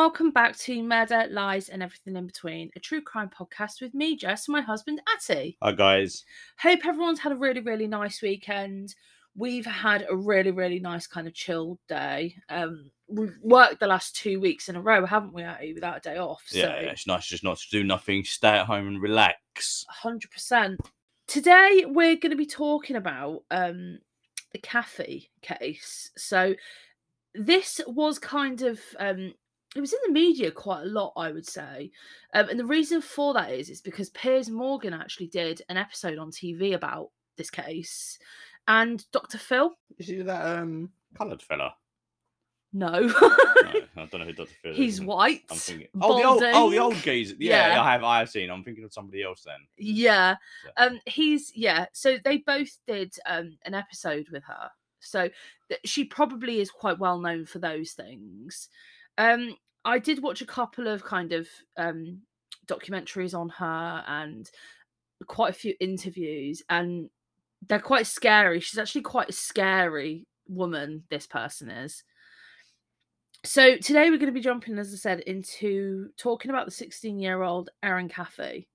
welcome back to Murder, Lies, and Everything in Between, a true crime podcast with me, Jess, and my husband, Atty. Hi guys. Hope everyone's had a really, really nice weekend. We've had a really, really nice kind of chilled day. Um, we've worked the last two weeks in a row, haven't we, Atty, without a day off? Yeah, yeah, it's nice just not to do nothing, stay at home and relax. hundred percent. Today we're going to be talking about um the Caffey case. So this was kind of um it was in the media quite a lot, I would say. Um, and the reason for that is is because Piers Morgan actually did an episode on TV about this case. And Dr. Phil, Is he that um coloured fella? no, No, I don't know who Dr. Phil is. he's white. I'm thinking. Oh, the old, oh, the old geezer. Yeah, Yeah. I have. I have seen. I'm thinking of somebody else then. Yeah. Yeah. Um he's yeah, so they both did um an episode with her. So th- she probably is quite well known for those things. Um I did watch a couple of kind of um documentaries on her and quite a few interviews and they're quite scary. She's actually quite a scary woman this person is. So today we're going to be jumping as I said into talking about the 16-year-old Erin Caffey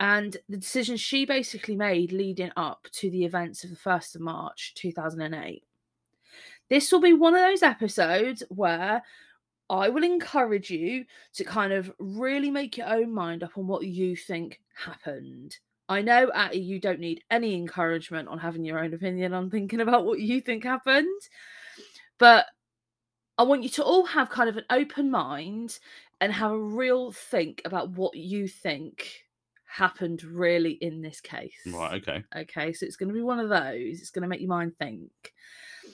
and the decision she basically made leading up to the events of the 1st of March 2008. This will be one of those episodes where I will encourage you to kind of really make your own mind up on what you think happened. I know, Atty, you don't need any encouragement on having your own opinion on thinking about what you think happened, but I want you to all have kind of an open mind and have a real think about what you think happened really in this case. Right. Okay. Okay, so it's going to be one of those. It's going to make your mind think.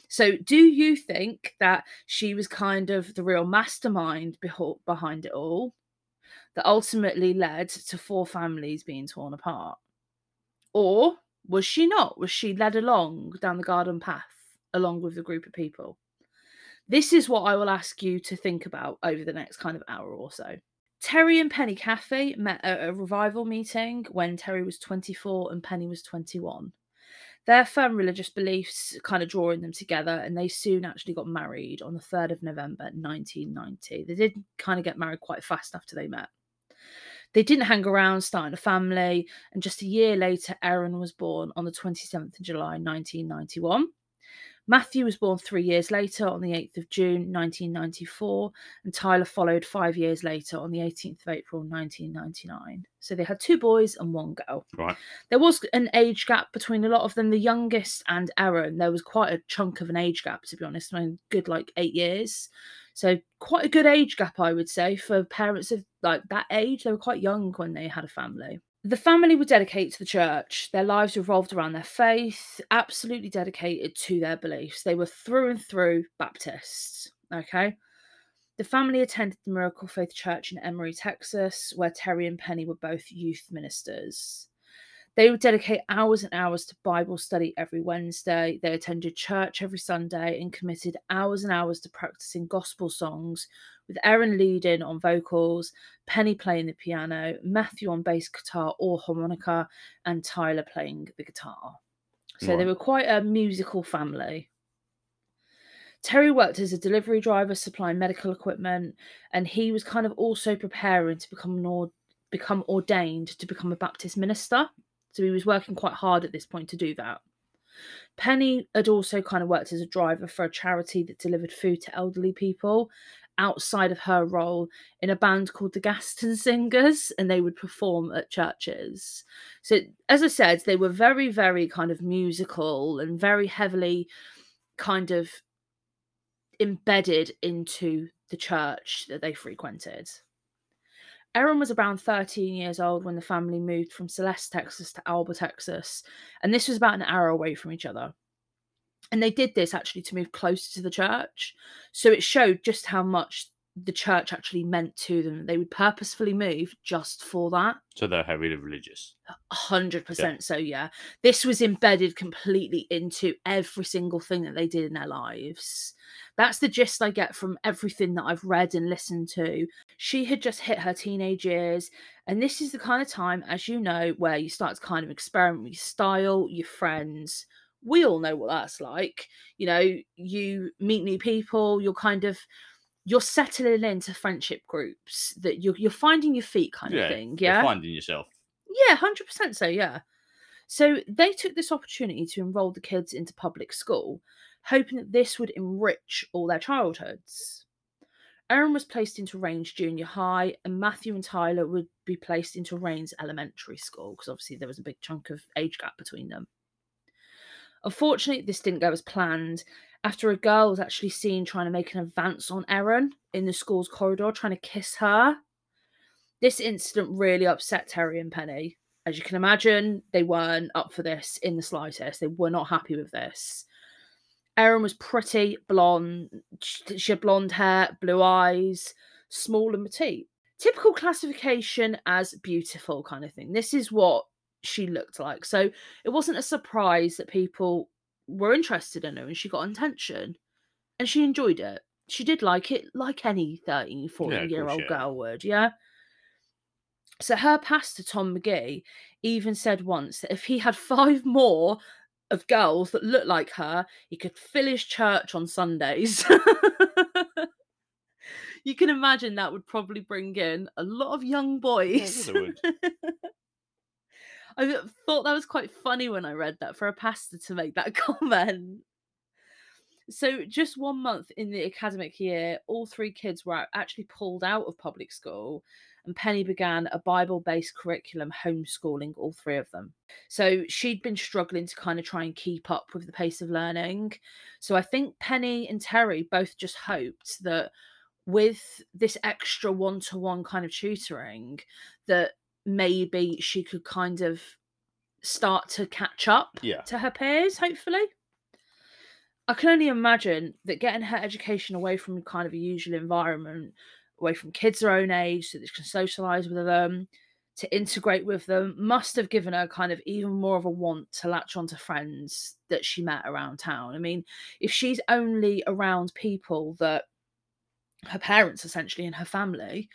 So, do you think that she was kind of the real mastermind behind it all that ultimately led to four families being torn apart? Or was she not? Was she led along down the garden path along with the group of people? This is what I will ask you to think about over the next kind of hour or so. Terry and Penny Caffey met at a revival meeting when Terry was 24 and Penny was 21. Their firm religious beliefs kind of drawing them together, and they soon actually got married on the 3rd of November 1990. They did kind of get married quite fast after they met. They didn't hang around starting a family, and just a year later, Erin was born on the 27th of July 1991. Matthew was born three years later on the 8th of June 1994, and Tyler followed five years later on the 18th of April 1999. So they had two boys and one girl. Right. There was an age gap between a lot of them. The youngest and Erin, there was quite a chunk of an age gap, to be honest, I mean, good like eight years. So quite a good age gap, I would say, for parents of like that age. They were quite young when they had a family. The family were dedicated to the church. Their lives revolved around their faith, absolutely dedicated to their beliefs. They were through and through Baptists. Okay. The family attended the Miracle Faith Church in Emory, Texas, where Terry and Penny were both youth ministers. They would dedicate hours and hours to Bible study every Wednesday. They attended church every Sunday and committed hours and hours to practicing gospel songs, with Erin leading on vocals, Penny playing the piano, Matthew on bass guitar or harmonica, and Tyler playing the guitar. So they were quite a musical family. Terry worked as a delivery driver supplying medical equipment, and he was kind of also preparing to become an or- become ordained to become a Baptist minister. So he was working quite hard at this point to do that. Penny had also kind of worked as a driver for a charity that delivered food to elderly people outside of her role in a band called the Gaston Singers, and they would perform at churches. So, as I said, they were very, very kind of musical and very heavily kind of embedded into the church that they frequented. Erin was around 13 years old when the family moved from Celeste, Texas to Alba, Texas, and this was about an hour away from each other. And they did this actually to move closer to the church. So it showed just how much the church actually meant to them. They would purposefully move just for that. So they're heavily religious. Hundred percent. So yeah, this was embedded completely into every single thing that they did in their lives. That's the gist I get from everything that I've read and listened to. She had just hit her teenage years, and this is the kind of time, as you know, where you start to kind of experiment with your style, your friends. We all know what that's like. You know, you meet new people, you're kind of you're settling into friendship groups that you're you're finding your feet kind yeah, of thing. you're Yeah. finding yourself. Yeah, hundred percent. So yeah. So they took this opportunity to enroll the kids into public school, hoping that this would enrich all their childhoods. Erin was placed into Rains Junior High, and Matthew and Tyler would be placed into Rains Elementary School because obviously there was a big chunk of age gap between them. Unfortunately, this didn't go as planned. After a girl was actually seen trying to make an advance on Erin in the school's corridor, trying to kiss her. This incident really upset Terry and Penny. As you can imagine, they weren't up for this in the slightest. They were not happy with this. Erin was pretty, blonde. She had blonde hair, blue eyes, small and petite. Typical classification as beautiful kind of thing. This is what she looked like. So it wasn't a surprise that people were interested in her and she got attention. And she enjoyed it. She did like it like any 13, 14 of year old yeah. girl would, yeah? So her pastor, Tom McGee, even said once that if he had five more of girls that looked like her, he could fill his church on Sundays. you can imagine that would probably bring in a lot of young boys. would. I thought that was quite funny when I read that for a pastor to make that comment. So, just one month in the academic year, all three kids were actually pulled out of public school, and Penny began a Bible based curriculum homeschooling all three of them. So, she'd been struggling to kind of try and keep up with the pace of learning. So, I think Penny and Terry both just hoped that with this extra one to one kind of tutoring, that maybe she could kind of start to catch up Yeah. to her peers, hopefully. I can only imagine that getting her education away from kind of a usual environment, away from kids her own age, so that she can socialise with them, to integrate with them, must have given her kind of even more of a want to latch onto friends that she met around town. I mean, if she's only around people that her parents essentially and her family,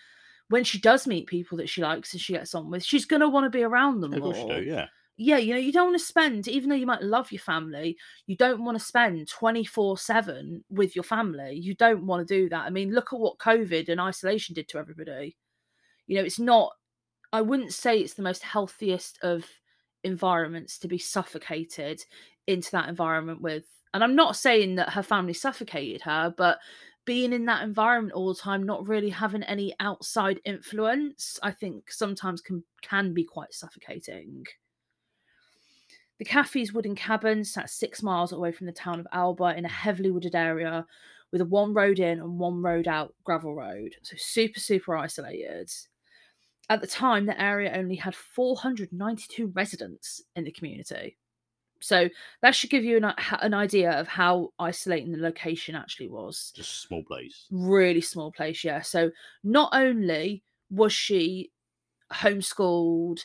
when she does meet people that she likes and she gets on with, she's going to want to be around them Of more course you do, yeah. yeah, you know, you don't want to spend, even though you might love your family, you don't want to spend 24 7 with your family. You don't want to do that. I mean, look at what COVID and isolation did to everybody. You know, it's not, I wouldn't say it's the most healthiest of environments to be suffocated into that environment with. And I'm not saying that her family suffocated her, but being in that environment all the time, not really having any outside influence, I think sometimes can can be quite suffocating. The Caffey's wooden cabin sat six miles away from the town of Alba in a heavily wooded area with a one road in and one road out gravel road. So super, super isolated. At the time, the area only had 492 residents in the community. So that should give you an, uh, an idea of how isolating the location actually was. Just a small place. really small place yeah. So not only was she homeschooled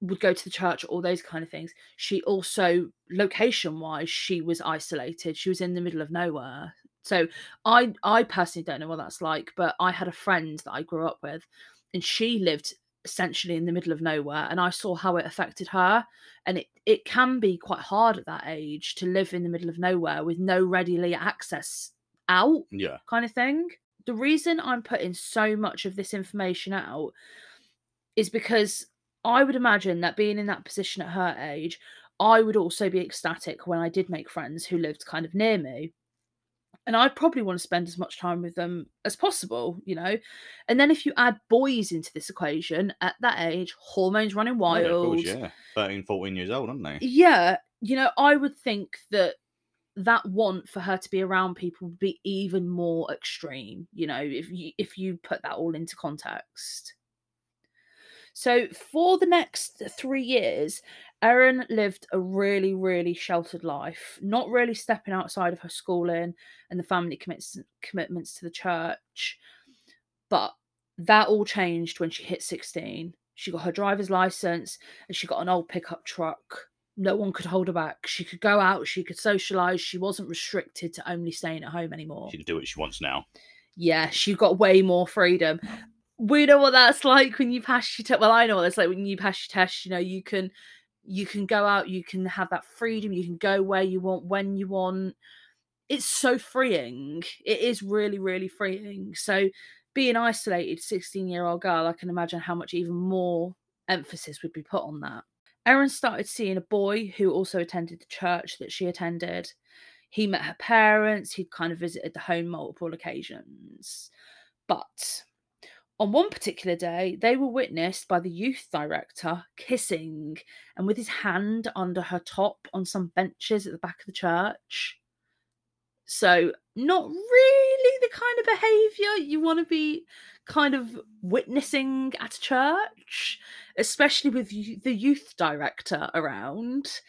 would go to the church all those kind of things she also location wise she was isolated. She was in the middle of nowhere. So i i personally don't know what that's like but i had a friend that i grew up with and she lived essentially in the middle of nowhere and i saw how it affected her and it, it can be quite hard at that age to live in the middle of nowhere with no readily access out Yeah. kind of thing. The reason I'm putting so much of this information out is because I would imagine that being in that position at her age, I would also be ecstatic when I did make friends who lived kind of near me. And I'd probably want to spend as much time with them as possible, you know. And then if you add boys into this equation at that age, hormones running oh, wild. Yeah, course, yeah. 13, 14 years old, aren't they? Yeah, you know, I would think that that want for her to be around people would be even more extreme, you know, if you if you put that all into context. So for the next 3 years, Erin lived a really really sheltered life, not really stepping outside of her schooling and the family commits commitments to the church. But that all changed when she hit 16. She got her driver's license and she got an old pickup truck. No one could hold her back. She could go out, she could socialize. She wasn't restricted to only staying at home anymore. She can do what she wants now. Yeah, she got way more freedom. We know what that's like when you pass your test. Well, I know what it's like when you pass your test. You know, you can you can go out, you can have that freedom, you can go where you want, when you want. it's so freeing. It is really, really freeing. So being isolated 16 year old girl, I can imagine how much even more emphasis would be put on that. Erin started seeing a boy who also attended the church that she attended. He met her parents, he'd kind of visited the home multiple occasions. But on one particular day, they were witnessed by the youth director kissing and with his hand under her top on some benches at the back of the church. So, not really the kind of behavior you want to be kind of witnessing at a church, especially with the youth director around.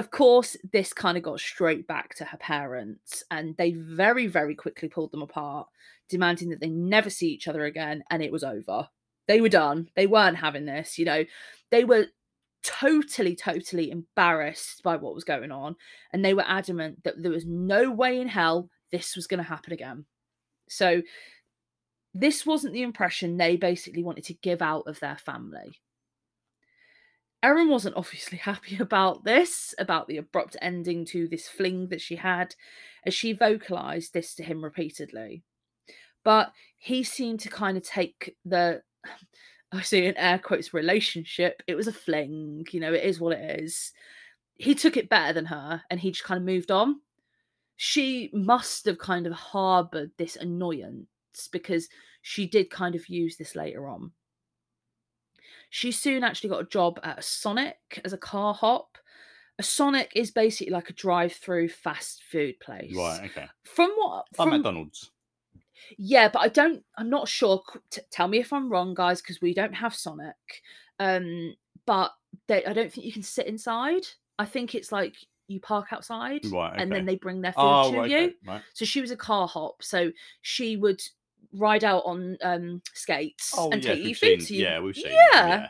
Of course, this kind of got straight back to her parents, and they very, very quickly pulled them apart, demanding that they never see each other again, and it was over. They were done. They weren't having this, you know. They were totally, totally embarrassed by what was going on. And they were adamant that there was no way in hell this was going to happen again. So, this wasn't the impression they basically wanted to give out of their family. Erin wasn't obviously happy about this, about the abrupt ending to this fling that she had, as she vocalized this to him repeatedly. But he seemed to kind of take the I say in air quotes relationship. It was a fling, you know, it is what it is. He took it better than her and he just kind of moved on. She must have kind of harbored this annoyance because she did kind of use this later on. She soon actually got a job at a Sonic as a car hop. A Sonic is basically like a drive-through fast food place. Right. Okay. From what? Like From, McDonald's. yeah, but I don't. I'm not sure. T- tell me if I'm wrong, guys, because we don't have Sonic. Um, but they, I don't think you can sit inside. I think it's like you park outside, Right. Okay. and then they bring their food oh, to right, you. okay, right. So she was a car hop. So she would ride out on um skates Oh, and yeah, take you we've food seen, to you. yeah, we've seen. Yeah.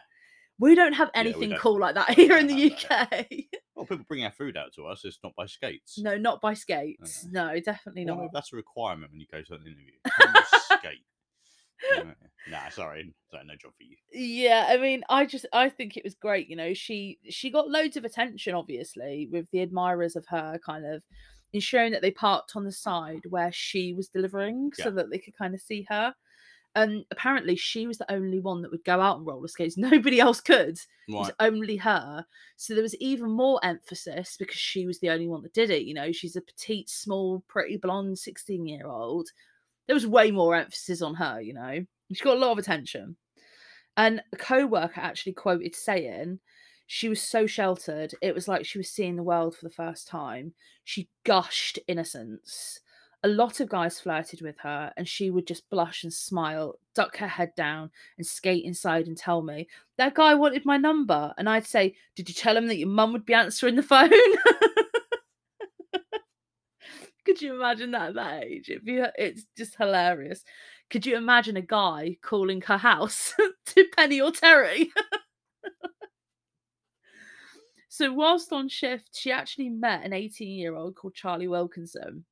We don't have anything don't. cool like that here in the UK. Well, people bring our food out to us. It's not by skates. no, not by skates. Okay. No, definitely Well, not. that's a requirement when you go to an interview. Skate. Nah, sorry, sorry, no job for you. yeah i mean i just i think it was great you know she she got loads of attention obviously with the admirers of her kind of ensuring that they parked on the side where she was delivering so that they could kind of see her. And apparently she was the only one that would go out on roller skates. Nobody else could. It was Right. only her. So there was even more emphasis because she was the only one that did it you know? She's a petite small pretty blonde 16 year old there was way more emphasis on her you know? She got a lot of attention. And a co-worker actually quoted saying she was so sheltered it was like she was seeing the world for the first time. She gushed innocence. A lot of guys flirted with her and she would just blush and smile duck her head down and skate inside and tell me that guy wanted my number. And i'd say did you tell him that your mum would be answering the phone? Could you imagine that at that age? It'd be, it's just hilarious. Could you imagine a guy calling her house to penny or terry so whilst on shift she actually met an 18 year old called charlie wilkinson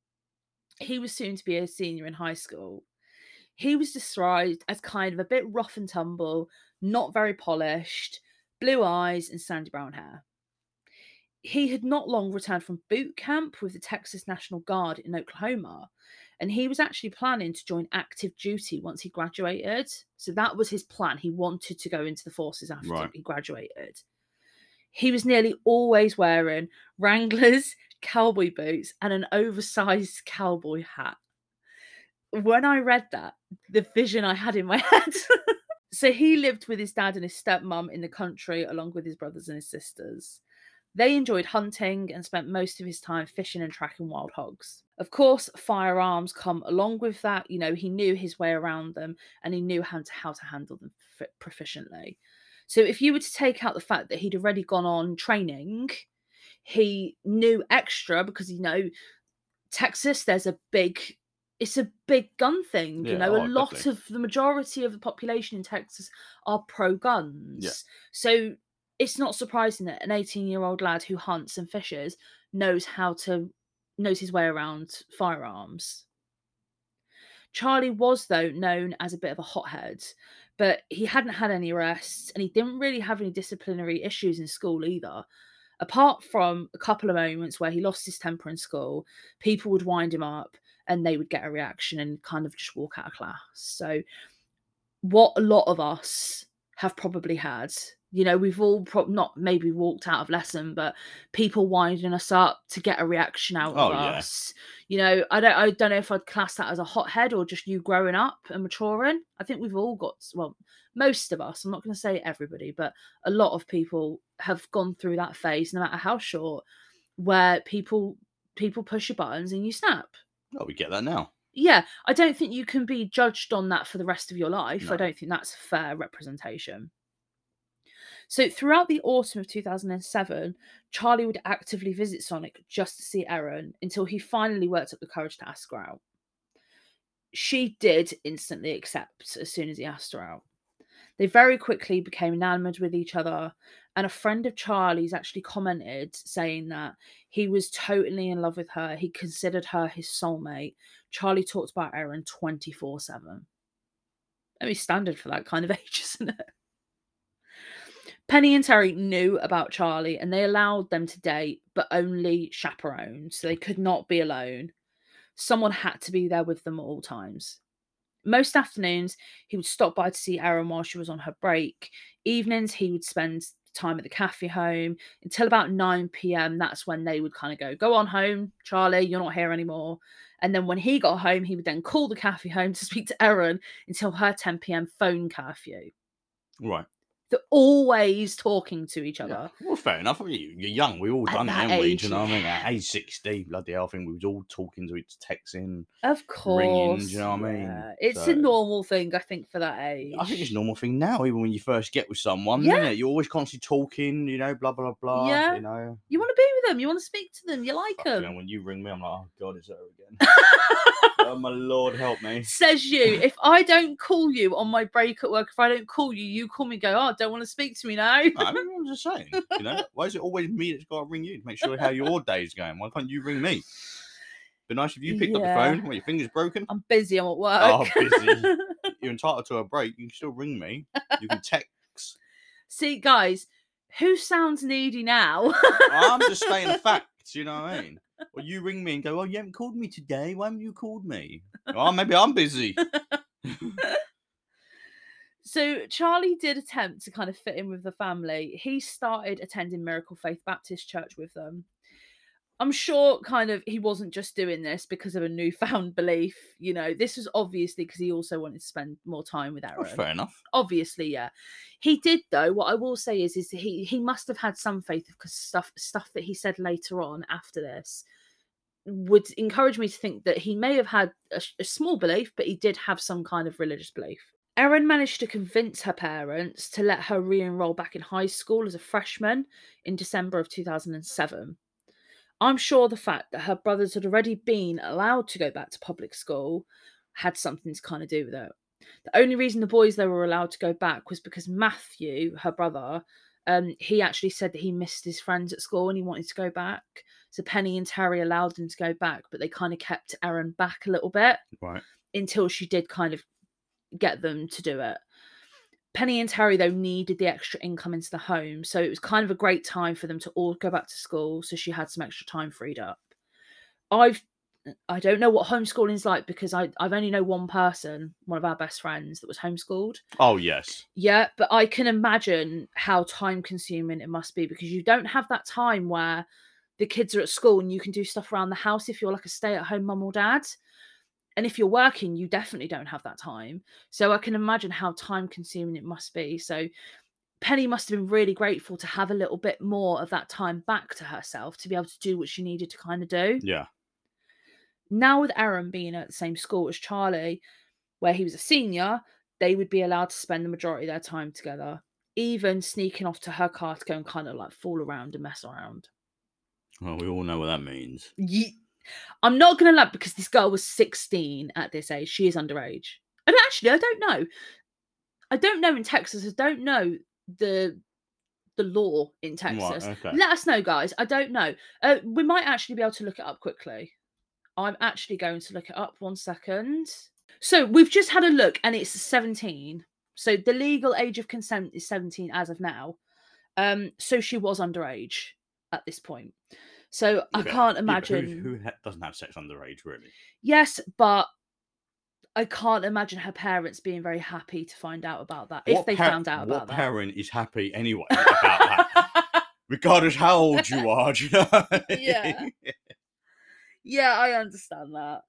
he was soon to be a senior in high school he was described as kind of a bit rough and tumble not very polished blue eyes and sandy brown hair he had not long returned from boot camp with the Texas National Guard in Oklahoma, and he was actually planning to join active duty once he graduated. So that was his plan. He wanted to go into the forces after Right. he graduated. He was nearly always wearing Wranglers, cowboy boots, and an oversized cowboy hat. When I read that, the vision I had in my head. so he lived with his dad and his stepmom in the country, along with his brothers and his sisters. They enjoyed hunting and spent most of his time fishing and tracking wild hogs. Of course, firearms come along with that. You know, he knew his way around them and he knew how to, how to handle them proficiently. So, if you were to take out the fact that he'd already gone on training, he knew extra because, you know, Texas, there's a big it's a big gun thing you Yeah, know oh, a lot definitely. of the majority of the population in texas are pro guns so it's not surprising that an 18 year old lad who hunts and fishes knows how to knows his way around firearms. Charlie was though known as a bit of a hothead but he hadn't had any arrests and he didn't really have any disciplinary issues in school either Apart from a couple of moments where he lost his temper in school, people would wind him up and they would get a reaction and kind of just walk out of class. So, what a lot of us have probably had you know we've all pro- not maybe walked out of lesson but people winding us up to get a reaction out Oh, of yeah. us. You know i don't i don't know if i'd class that as a hothead or just you growing up and maturing. I think we've all got well most of us i'm not going to say everybody but a lot of people have gone through that phase no matter how short where people people push your buttons and you snap. Oh, we get that now. yeah i don't think you can be judged on that for the rest of your life. I don't think that's a fair representation so throughout the autumn of 2007 charlie would actively visit sonic just to see erin until he finally worked up the courage to ask her out she did instantly accept as soon as he asked her out they very quickly became enamored with each other and a friend of charlie's actually commented saying that he was totally in love with her he considered her his soulmate Charlie talked about Erin 24 7. Very standard for that kind of age, isn't it? Penny and Terry knew about Charlie and they allowed them to date, but only chaperoned, so they could not be alone. Someone had to be there with them at all times. Most afternoons, he would stop by to see Erin while she was on her break. Evenings, he would spend time at the Caffey home until about 9 p.m. That's when they would kind of go, Go on home, Charlie, you're not here anymore. And then when he got home, he would then call the Caffey home to speak to Erin until her 10 p.m. phone curfew. Right. They're always talking to each other. Yeah. Well, fair enough. You- You're young. We all At done it, that haven't we? age, Do you know what I mean? At age 60, bloody hell, I think we was all talking to each texting. Of course. Ringing, do you know what I mean? yeah. It's So- a normal thing, I think, for that age. I think it's a normal thing now, even when you first get with someone, Yeah. isn't it? You're always constantly talking, you know, blah, blah, blah. Yeah. You know, You want to be with them, you want to speak to them, you like Fuck, you know, them. when you ring me, I'm like, oh, God, it's her again. oh, my Lord, help me. Says you. If I don't call you on my break at work, if I don't call you, you call me go, Oh, don't want to speak to me now. I mean, I'm just saying, you know, why is it always me that's got to ring you to make sure how your day's going? Why can't you ring me? Be nice if you picked up the phone. What, your finger's broken? I'm busy, I'm at work. Oh, busy. You're entitled to a break. You can still ring me. You can text. See, guys, who sounds needy now? I'm just stating facts. You know what I mean? Or you ring me and go, "Oh, you haven't called me today. Why haven't you called me?" Oh, maybe I'm busy. So Charlie did attempt to kind of fit in with the family. He started attending Miracle Faith Baptist Church with them. I'm sure kind of he wasn't just doing this because of a newfound belief, you know. This was obviously because he also wanted to spend more time with oh, Erin. That's fair enough. Obviously, yeah. He did though. What I will say is is he he must have had some faith because stuff stuff that he said later on after this would encourage me to think that he may have had a, a small belief, but he did have some kind of religious belief. Erin managed to convince her parents to let her re enroll back in high school as a freshman in December of 2007. I'm sure the fact that her brothers had already been allowed to go back to public school had something to kind of do with it. The only reason the boys they were allowed to go back was because Matthew, her brother, um, he actually said that he missed his friends at school and he wanted to go back. So Penny and Terry allowed them to go back, but they kind of kept Erin back a little bit Right. until she did kind of get them to do it. Penny and Terry, though, needed the extra income into the home, so it was kind of a great time for them to all go back to school. So she had some extra time freed up. I've I don't know what homeschooling is like because I I've only know one person, one of our best friends, that was homeschooled. Oh yes. Yeah, but I can imagine how time consuming it must be because you don't have that time where the kids are at school and you can do stuff around the house if you're like a stay at home mum or dad. And if you're working, you definitely don't have that time. So I can imagine how time consuming it must be. So Penny must have been really grateful to have a little bit more of that time back to herself to be able to do what she needed to kind of do Yeah. now with Erin being at the same school as Charlie, where he was a senior, they would be allowed to spend the majority of their time together, even sneaking off to her car to go and kind of like fool around and mess around. Well, we all know what that means. Ye- I'm not gonna lie because this girl was 16 at this age. She is underage. And actually, I don't know. I don't know in Texas. I don't know the the law in Texas. Right. Okay. Let us know, guys. I don't know. Uh, we might actually be able to look it up quickly. I'm actually going to look it up one second. So we've just had a look and it's 17. So the legal age of consent is 17 as of now. Um, so she was underage. at this point. So I Yeah, but- can't yeah, but who- imagine. who, ha- doesn't have sex underage, really. Yes, but I can't imagine her parents being very happy to find out about that if they par- found out about what about parent is happy anyway about that? that. Regardless how old you are, do you know? what I Yeah. yeah, I understand that.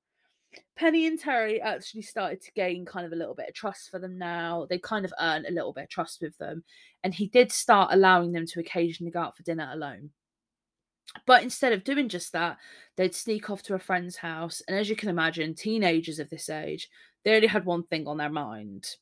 Penny and Terry actually started to gain kind of a little bit of trust for them now. They kind of earned a little bit of trust with them. And he did start allowing them to occasionally go out for dinner alone. But instead of doing just that, they'd sneak off to a friend's house. And as you can imagine, teenagers of this age, they only had one thing on their mind.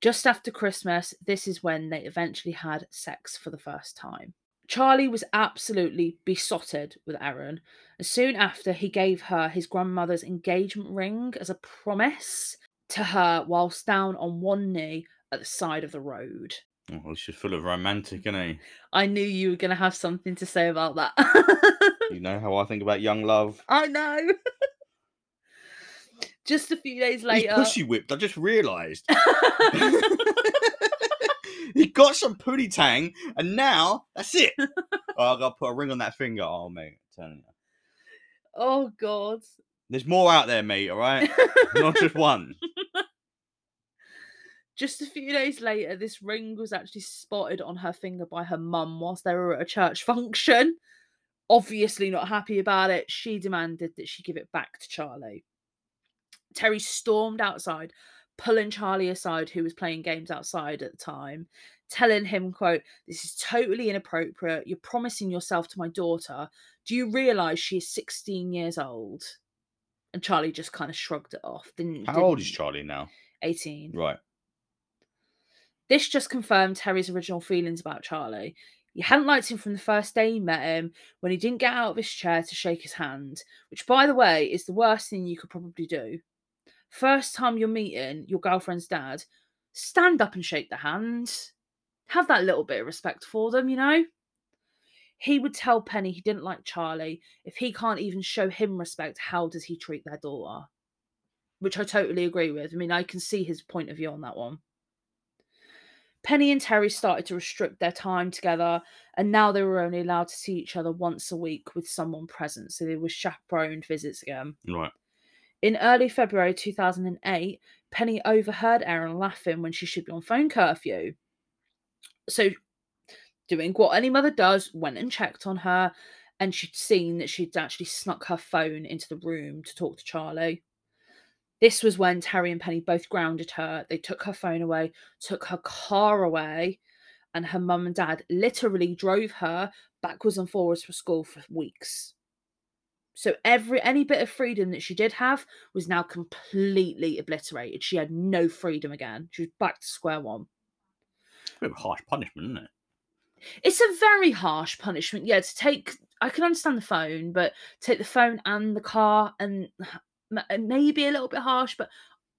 Just after Christmas, this is when they eventually had sex for the first time. Charlie was absolutely besotted with Erin. And soon after, he gave her his grandmother's engagement ring as a promise to her whilst down on one knee at the side of the road. Oh, well, she's full of romantic, isn't he? I knew you were going to have something to say about that. You know how I think about young love. I know. Just a few days He's later. pussy whipped. I just realised. he got some pooty tang, and now that's it. oh, I gotta put a ring on that finger. Oh, mate, I'm telling you. oh, God. There's more out there, mate. All right, not just one. Just a few days later, this ring was actually spotted on her finger by her mum whilst they were at a church function. Obviously, not happy about it, she demanded that she give it back to Charlie. Terry stormed outside, pulling Charlie aside, who was playing games outside at the time, telling him, quote, This is totally inappropriate. You're promising yourself to my daughter. Do you realise she is 16 years old? And Charlie just kind of shrugged it off. Didn't, How old is Charlie now? 18. Right. This just confirmed Terry's original feelings about Charlie. He hadn't liked him from the first day he met him when he didn't get out of his chair to shake his hand, which, by the way, is the worst thing you could probably do. First time you're meeting your girlfriend's dad, stand up and shake the hand. Have that little bit of respect for them, you know? He would tell Penny he didn't like Charlie. If he can't even show him respect, how does he treat their daughter? Which I totally agree with. I mean, I can see his point of view on that one. Penny and Terry started to restrict their time together, and now they were only allowed to see each other once a week with someone present. So they were chaperoned visits again. Right. In early February 2008, Penny overheard Erin laughing when she should be on phone curfew. So, doing what any mother does, went and checked on her, and she'd seen that she'd actually snuck her phone into the room to talk to Charlie. This was when Terry and Penny both grounded her. They took her phone away, took her car away, and her mum and dad literally drove her backwards and forwards for school for weeks. So every any bit of freedom that she did have was now completely obliterated. She had no freedom again. She was back to square one. A bit of a harsh punishment, isn't it? It's a very harsh punishment. Yeah, to take I can understand the phone, but take the phone and the car and and Uh, maybe a little bit harsh, but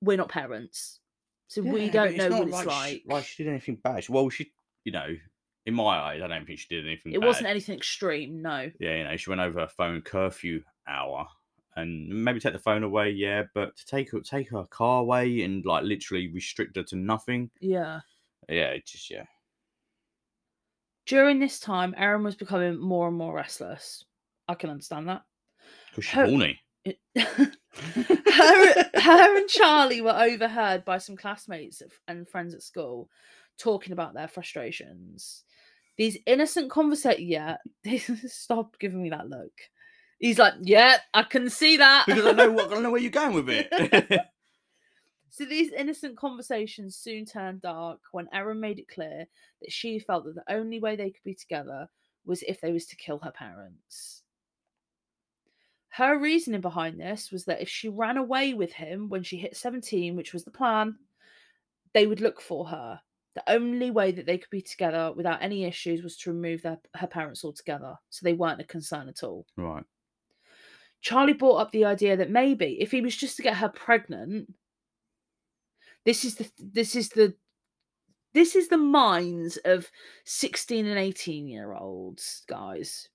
we're not parents. So we Yeah, but don't know what it's sh- like. Like she did anything bad. She- Well, she, you know, in my eyes, I don't think she did anything. It bad. wasn't anything extreme, no. Yeah, you know, she went over her phone curfew hour, and maybe take the phone away. Yeah, but to take her, take her car away and like literally restrict her to nothing. Yeah. Yeah, it just yeah. During this time, Erin was becoming more and more restless. I can understand that. Because she's Her- horny. Her, her and Charlie were overheard by some classmates and friends at school talking about their frustrations. These innocent conversations. Yeah, stop giving me that look. He's like, yeah, I can see that. because I know what I know where you're going with it. So these innocent conversations soon turned dark when Erin made it clear that she felt that the only way they could be together was if they was to kill her parents. Her reasoning behind this was that if she ran away with him when she hit 17, which was the plan, they would look for her. The only way that they could be together without any issues was to remove their, her parents altogether. So they weren't a concern at all. right. Charlie brought up the idea that maybe if he was just to get her pregnant, this is the this is the this is the minds of 16 and 18 year olds, guys.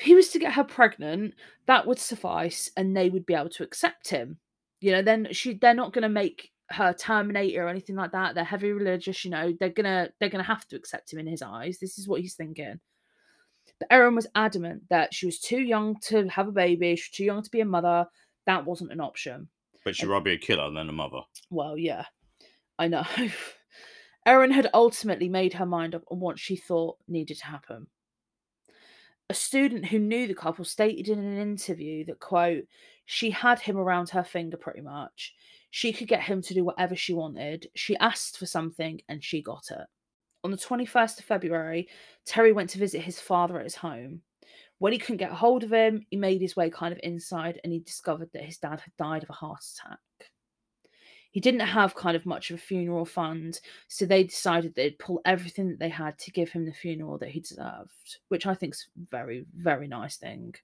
If he was to get her pregnant, that would suffice and they would be able to accept him. You know, then she they're not gonna make her Terminator or anything like that. They're heavy religious, you know, they're gonna they're gonna have to accept him in his eyes. This is what he's thinking. But Erin was adamant that she was too young to have a baby, she was too young to be a mother. That wasn't an option. But she'd rather be a killer than a mother. Well, yeah, I know. Erin had ultimately made her mind up on what she thought needed to happen. A student who knew the couple stated in an interview that, quote, she had him around her finger pretty much. She could get him to do whatever she wanted. She asked for something and she got it. On the 21st of February, Terry went to visit his father at his home. When he couldn't get hold of him, he made his way kind of inside and he discovered that his dad had died of a heart attack. He didn't have kind of much of a funeral fund, so they decided they'd pull everything that they had to give him the funeral that he deserved, which I think's very, very nice thing.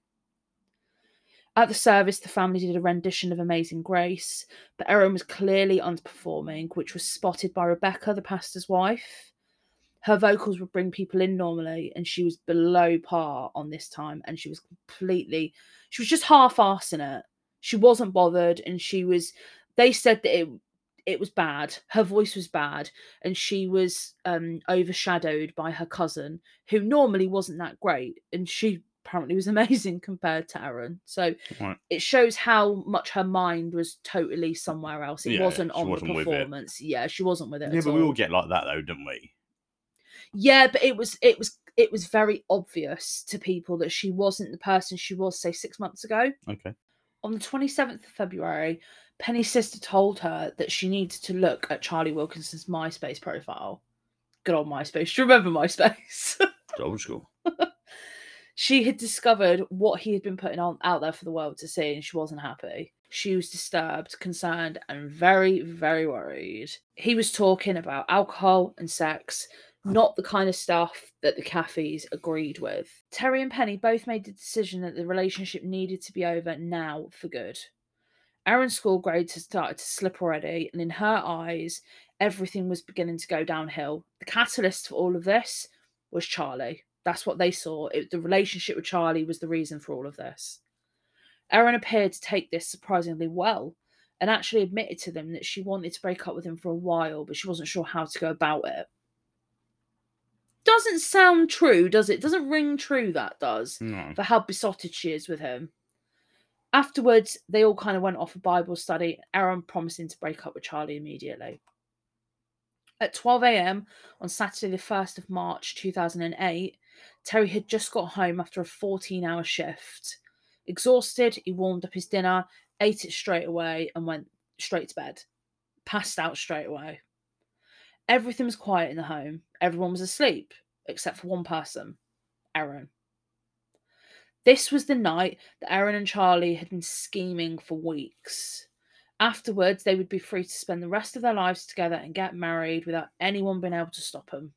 At the service, the family did a rendition of Amazing Grace, but Erin was clearly underperforming, which was spotted by Rebecca, the pastor's wife. Her vocals would bring people in normally, and she was below par on this time, and she was completely, she was just half arsing it. She wasn't bothered, and she was, they said that it, it was bad. Her voice was bad, and she was um, overshadowed by her cousin, who normally wasn't that great, and she apparently was amazing compared to Erin. So Right. it shows how much her mind was totally somewhere else. It Yeah, wasn't on wasn't the performance. Yeah, she wasn't with it. Yeah, but we all. all get like that though, don't we? Yeah, but it was it was it was very obvious to people that she wasn't the person she was, say, six months ago. Okay. On the 27th of February, Penny's sister told her that she needed to look at Charlie Wilkinson's MySpace profile. Good old MySpace. Do you remember MySpace? Old school. she had discovered what he had been putting on out there for the world to see, and she wasn't happy. She was disturbed, concerned, and very, very worried. He was talking about alcohol and sex, not the kind of stuff that the Caffeys agreed with. Terry and Penny both made the decision that the relationship needed to be over now for good. Erin's school grades had started to slip already, and in her eyes, everything was beginning to go downhill. The catalyst for all of this was Charlie. That's what they saw. It, the relationship with Charlie was the reason for all of this. Erin appeared to take this surprisingly well and actually admitted to them that she wanted to break up with him for a while, but she wasn't sure how to go about it. Doesn't sound true, does it? Doesn't ring true, that does, No. for how besotted she is with him. Afterwards, they all kind of went off a Bible study, Erin promising to break up with Charlie immediately. At 12 a.m. on Saturday, the 1st of March 2008, Terry had just got home after a 14 hour shift. Exhausted, he warmed up his dinner, ate it straight away, and went straight to bed. Passed out straight away. Everything was quiet in the home. Everyone was asleep, except for one person Erin. This was the night that Erin and Charlie had been scheming for weeks. Afterwards, they would be free to spend the rest of their lives together and get married without anyone being able to stop them.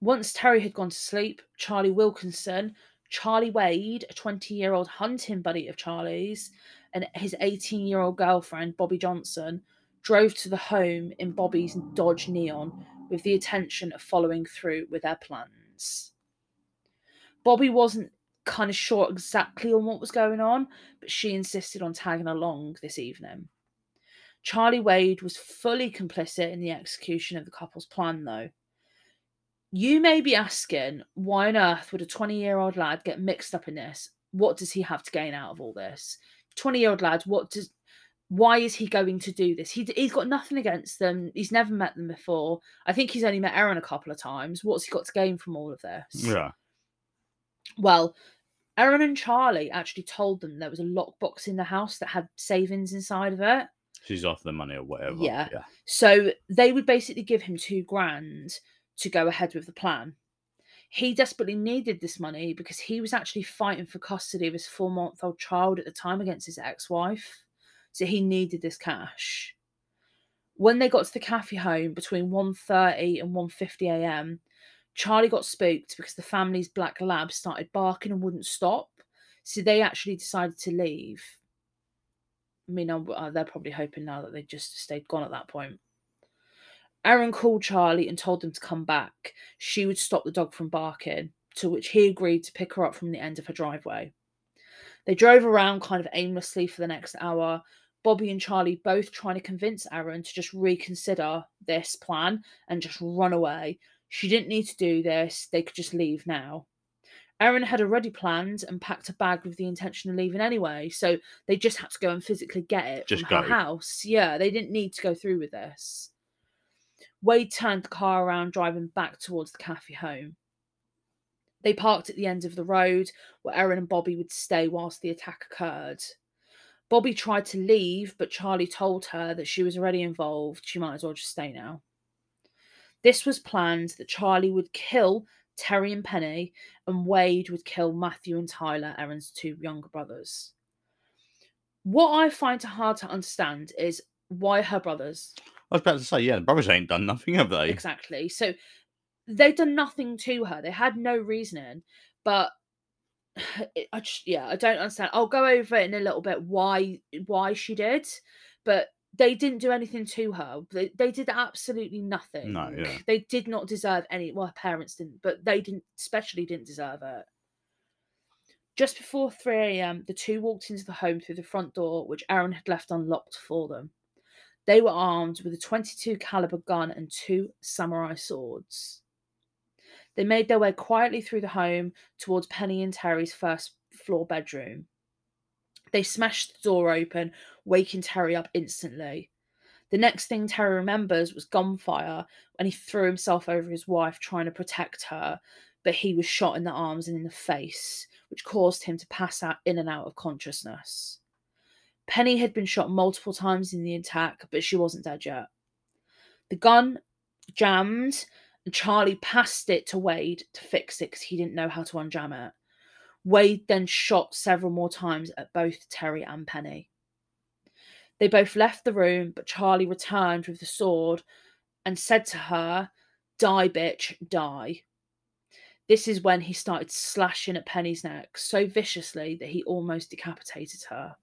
Once Terry had gone to sleep, Charlie Wilkinson, Charlie Wade, a 20 year old hunting buddy of Charlie's, and his 18 year old girlfriend, Bobby Johnson, drove to the home in Bobby's Dodge Neon with the intention of following through with their plans. Bobby wasn't kind of sure exactly on what was going on, but she insisted on tagging along this evening. Charlie Wade was fully complicit in the execution of the couple's plan, though. You may be asking, why on earth would a 20 year old lad get mixed up in this? What does he have to gain out of all this? 20 year old lad, what does. Why is he going to do this? He, he's got nothing against them. He's never met them before. I think he's only met Erin a couple of times. What's he got to gain from all of this? Yeah. Well, Erin and Charlie actually told them there was a lockbox in the house that had savings inside of it. She's off the money or whatever. Yeah. Yeah. So they would basically give him two grand to go ahead with the plan. He desperately needed this money because he was actually fighting for custody of his four month old child at the time against his ex wife. So he needed this cash. When they got to the Caffey home between 1.30 and 1.50 a.m., Charlie got spooked because the family's black lab started barking and wouldn't stop. So they actually decided to leave. I mean, uh, they're probably hoping now that they just stayed gone at that point. Erin called Charlie and told them to come back. She would stop the dog from barking, to which he agreed to pick her up from the end of her driveway. They drove around kind of aimlessly for the next hour. Bobby and Charlie both trying to convince Erin to just reconsider this plan and just run away. She didn't need to do this, they could just leave now. Erin had already planned and packed a bag with the intention of leaving anyway, so they just had to go and physically get it Just from her house. Yeah, they didn't need to go through with this. Wade turned the car around, driving back towards the Caffey home. They parked at the end of the road where Erin and Bobby would stay whilst the attack occurred. Bobby tried to leave, but Charlie told her that she was already involved. She might as well just stay now. This was planned that Charlie would kill Terry and Penny, and Wade would kill Matthew and Tyler, Erin's two younger brothers. What I find hard to understand is why her brothers. I was about to say, yeah, the brothers ain't done nothing, have they? Exactly. So they've done nothing to her. They had no reasoning, but I just yeah, I don't understand. I'll go over it in a little bit why why she did, but they didn't do anything to her. They, they did absolutely nothing. yeah. They did not deserve any. Well, her parents didn't, but they didn't, especially didn't deserve it. Just before 3 a.m., the two walked into the home through the front door, which Erin had left unlocked for them. They were armed with a 22 caliber gun and two samurai swords. They made their way quietly through the home towards Penny and Terry's first floor bedroom. They smashed the door open, waking Terry up instantly. The next thing Terry remembers was gunfire when he threw himself over his wife trying to protect her, but he was shot in the arms and in the face, which caused him to pass out in and out of consciousness. Penny had been shot multiple times in the attack, but she wasn't dead yet. The gun jammed, and Charlie passed it to Wade to fix it because he didn't know how to unjam it. Wade then shot several more times at both Terry and Penny. They both left the room, but Charlie returned with the sword and said to her, Die, bitch, die. This is when he started slashing at Penny's neck so viciously that he almost decapitated her.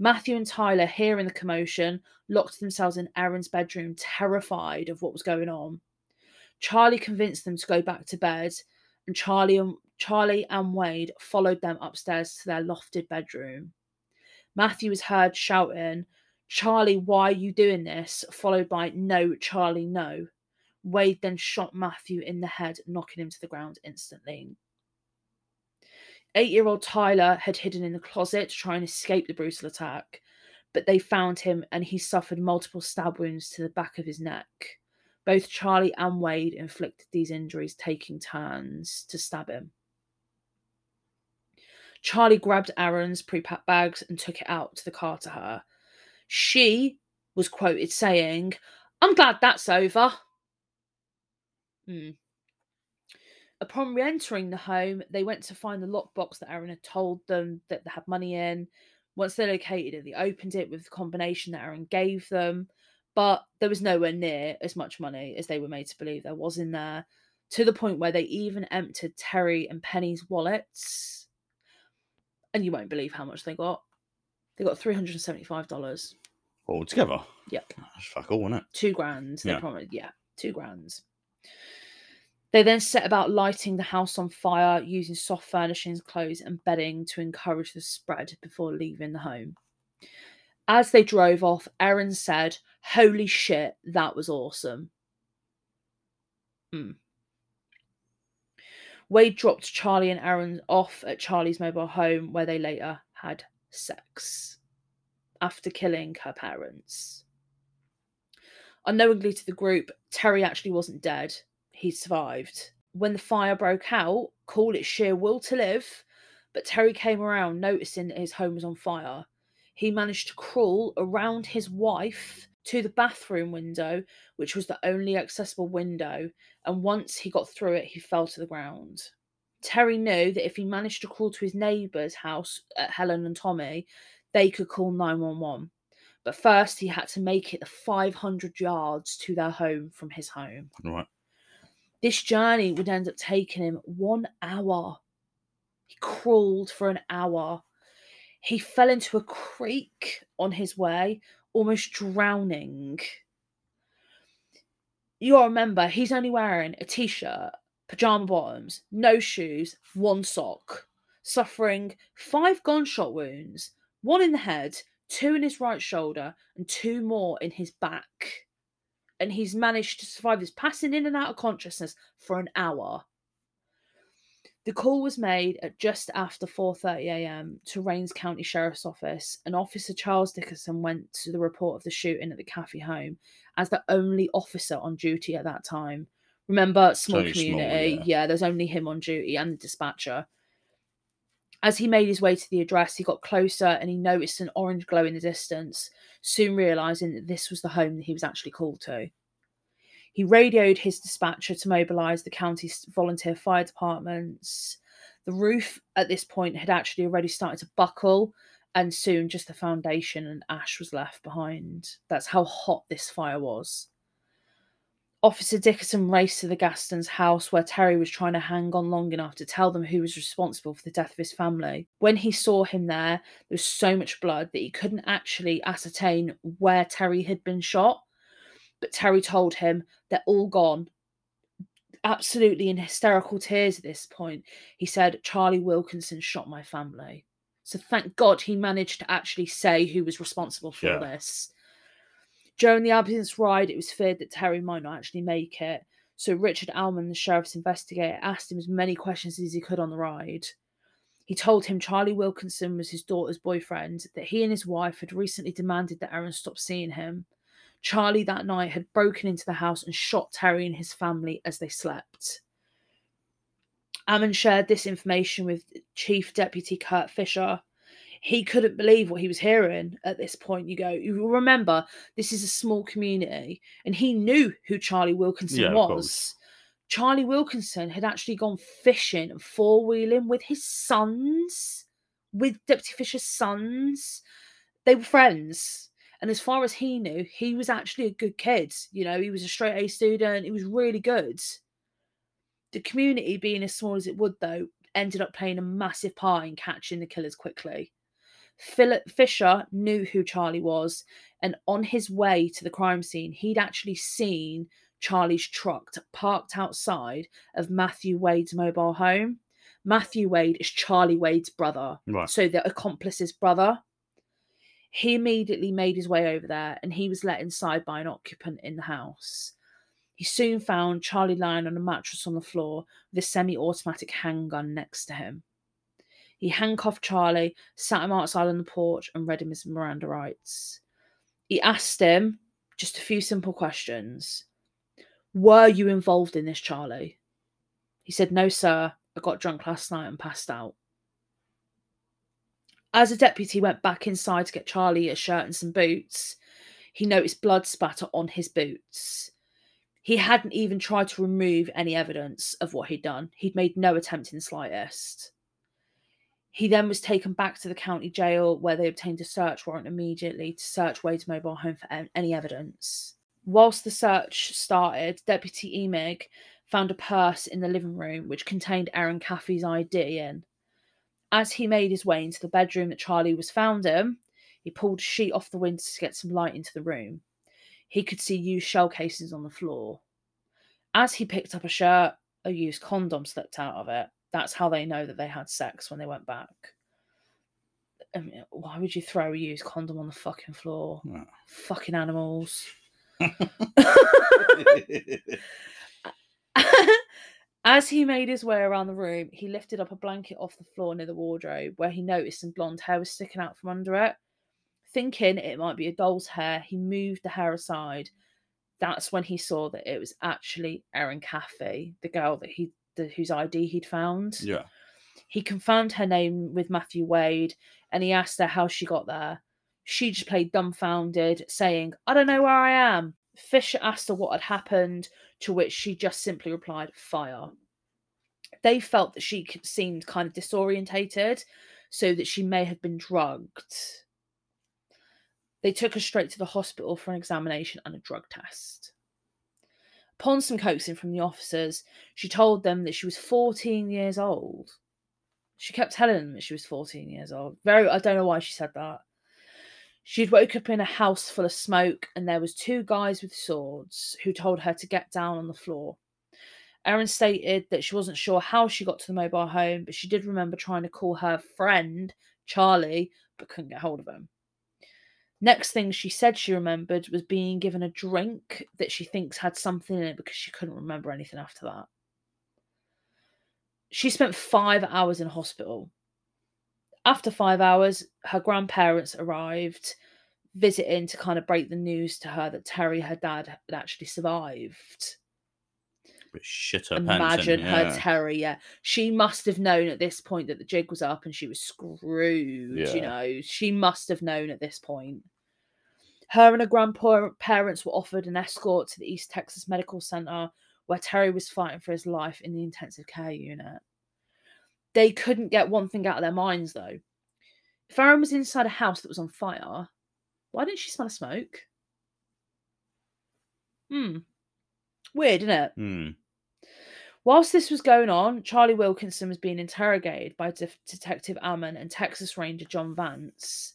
Matthew and Tyler, hearing the commotion, locked themselves in Erin's bedroom, terrified of what was going on. Charlie convinced them to go back to bed, and Charlie and Charlie and Wade followed them upstairs to their lofted bedroom. Matthew was heard shouting, Charlie, why are you doing this? followed by, No, Charlie, no. Wade then shot Matthew in the head, knocking him to the ground instantly. Eight year old Tyler had hidden in the closet to try and escape the brutal attack, but they found him and he suffered multiple stab wounds to the back of his neck. Both Charlie and Wade inflicted these injuries, taking turns to stab him. Charlie grabbed Erin's pre packed bags and took it out to the car to her. She was quoted saying, I'm glad that's over. Hmm. Upon re entering the home, they went to find the lockbox that Erin had told them that they had money in. Once they located it, they opened it with the combination that Erin gave them, but there was nowhere near as much money as they were made to believe there was in there, to the point where they even emptied Terry and Penny's wallets. And you won't believe how much they got. They got $375. All together. Yep. That's fuck all, isn't it? Two grand. They Yeah. promised, yeah, two grand. They then set about lighting the house on fire using soft furnishings, clothes, and bedding to encourage the spread before leaving the home. As they drove off, Erin said, Holy shit, that was awesome. Hmm. Wade dropped Charlie and Erin off at Charlie's mobile home where they later had sex after killing her parents. Unknowingly to the group, Terry actually wasn't dead. He survived. When the fire broke out, call it sheer will to live, but Terry came around noticing that his home was on fire. He managed to crawl around his wife to the bathroom window, which was the only accessible window, and once he got through it, he fell to the ground. Terry knew that if he managed to crawl to his neighbour's house at Helen and Tommy, they could call 911. But first, he had to make it the 500 yards to their home from his home. Right. This journey would end up taking him one hour. He crawled for an hour. He fell into a creek on his way, almost drowning. You gotta remember, he's only wearing a t shirt, pajama bottoms, no shoes, one sock, suffering five gunshot wounds one in the head, two in his right shoulder, and two more in his back. and he's managed to survive this passing in and out of consciousness for an hour. The call was made at just after 4:30 a.m. to Rains County Sheriff's Office, and Officer Charles Dickerson went to the report of the shooting at the Caffey home as the only officer on duty at that time. Remember, small small, community. yeah. yeah, there's only him on duty and the dispatcher. As he made his way to the address, he got closer and he noticed an orange glow in the distance, soon realizing that this was the home that he was actually called to. He radioed his dispatcher to mobilize the county's volunteer fire departments. The roof at this point had actually already started to buckle, and soon just the foundation and ash was left behind. That's how hot this fire was. Officer Dickerson raced to the Gastons' house where Terry was trying to hang on long enough to tell them who was responsible for the death of his family. When he saw him there, there was so much blood that he couldn't actually ascertain where Terry had been shot. But Terry told him they're all gone. Absolutely in hysterical tears at this point, he said, Charlie Wilkinson shot my family. So thank God he managed to actually say who was responsible for Yeah. this. During the ambulance ride, it was feared that Terry might not actually make it. So Richard Alman, the sheriff's investigator, asked him as many questions as he could on the ride. He told him Charlie Wilkinson was his daughter's boyfriend, that he and his wife had recently demanded that Erin stop seeing him. Charlie that night had broken into the house and shot Terry and his family as they slept. Ammon shared this information with Chief Deputy Kurt Fisher. He couldn't believe what he was hearing at this point. You go, you remember, this is a small community, and he knew who Charlie Wilkinson Yeah, was. Charlie Wilkinson had actually gone fishing and four wheeling with his sons, with Deputy Fisher's sons. They were friends. And as far as he knew, he was actually a good kid. You know, he was a straight A student. He was really good. The community, being as small as it would, though, ended up playing a massive part in catching the killers quickly. Philip Fisher knew who Charlie was, and on his way to the crime scene, he'd actually seen Charlie's truck parked outside of Matthew Wade's mobile home. Matthew Wade is Charlie Wade's brother, Right. so the accomplice's brother. He immediately made his way over there and he was let inside by an occupant in the house. He soon found Charlie lying on a mattress on the floor with a semi automatic handgun next to him. He handcuffed Charlie, sat him outside on the porch, and read him his Miranda rights. He asked him just a few simple questions. Were you involved in this, Charlie? He said, No, sir. I got drunk last night and passed out. As the deputy went back inside to get Charlie a shirt and some boots, he noticed blood spatter on his boots. He hadn't even tried to remove any evidence of what he'd done. He'd made no attempt in the slightest. He then was taken back to the county jail where they obtained a search warrant immediately to search Wade's mobile home for any evidence. Whilst the search started, Deputy Emig found a purse in the living room which contained Erin Caffey's ID in. As he made his way into the bedroom that Charlie was found in, he pulled a sheet off the window to get some light into the room. He could see used shell casings on the floor. As he picked up a shirt, a used condom slipped out of it. That's how they know that they had sex when they went back. I mean, why would you throw a used condom on the fucking floor? Well. Fucking animals. As he made his way around the room, he lifted up a blanket off the floor near the wardrobe where he noticed some blonde hair was sticking out from under it. Thinking it might be a doll's hair, he moved the hair aside. That's when he saw that it was actually Erin Caffey, the girl that he the, whose ID he'd found. yeah. He confirmed her name with Matthew Wade and he asked her how she got there. She just played dumbfounded, saying, I don't know where I am. Fisher asked her what had happened, to which she just simply replied, Fire. They felt that she seemed kind of disorientated, so that she may have been drugged. They took her straight to the hospital for an examination and a drug test. Upon some coaxing from the officers, she told them that she was 14 years old. She kept telling them that she was 14 years old. Very, I don't know why she said that. She'd woke up in a house full of smoke, and there was two guys with swords who told her to get down on the floor. Erin stated that she wasn't sure how she got to the mobile home, but she did remember trying to call her friend Charlie, but couldn't get hold of him. Next thing she said she remembered was being given a drink that she thinks had something in it because she couldn't remember anything after that. She spent five hours in hospital. After five hours, her grandparents arrived visiting to kind of break the news to her that Terry, her dad, had actually survived. But shit her Imagine pants in, her yeah. terror, yeah. She must have known at this point that the jig was up and she was screwed, you know. She must have known at this point. Her and her grandparents were offered an escort to the East Texas Medical Center where Terry was fighting for his life in the intensive care unit. They couldn't get one thing out of their minds though. If Erin was inside a house that was on fire, why didn't she smell smoke? Hmm. Weird, isn't it? Hmm. Whilst this was going on, Charlie Wilkinson was being interrogated by De- Detective Ammon and Texas Ranger John Vance.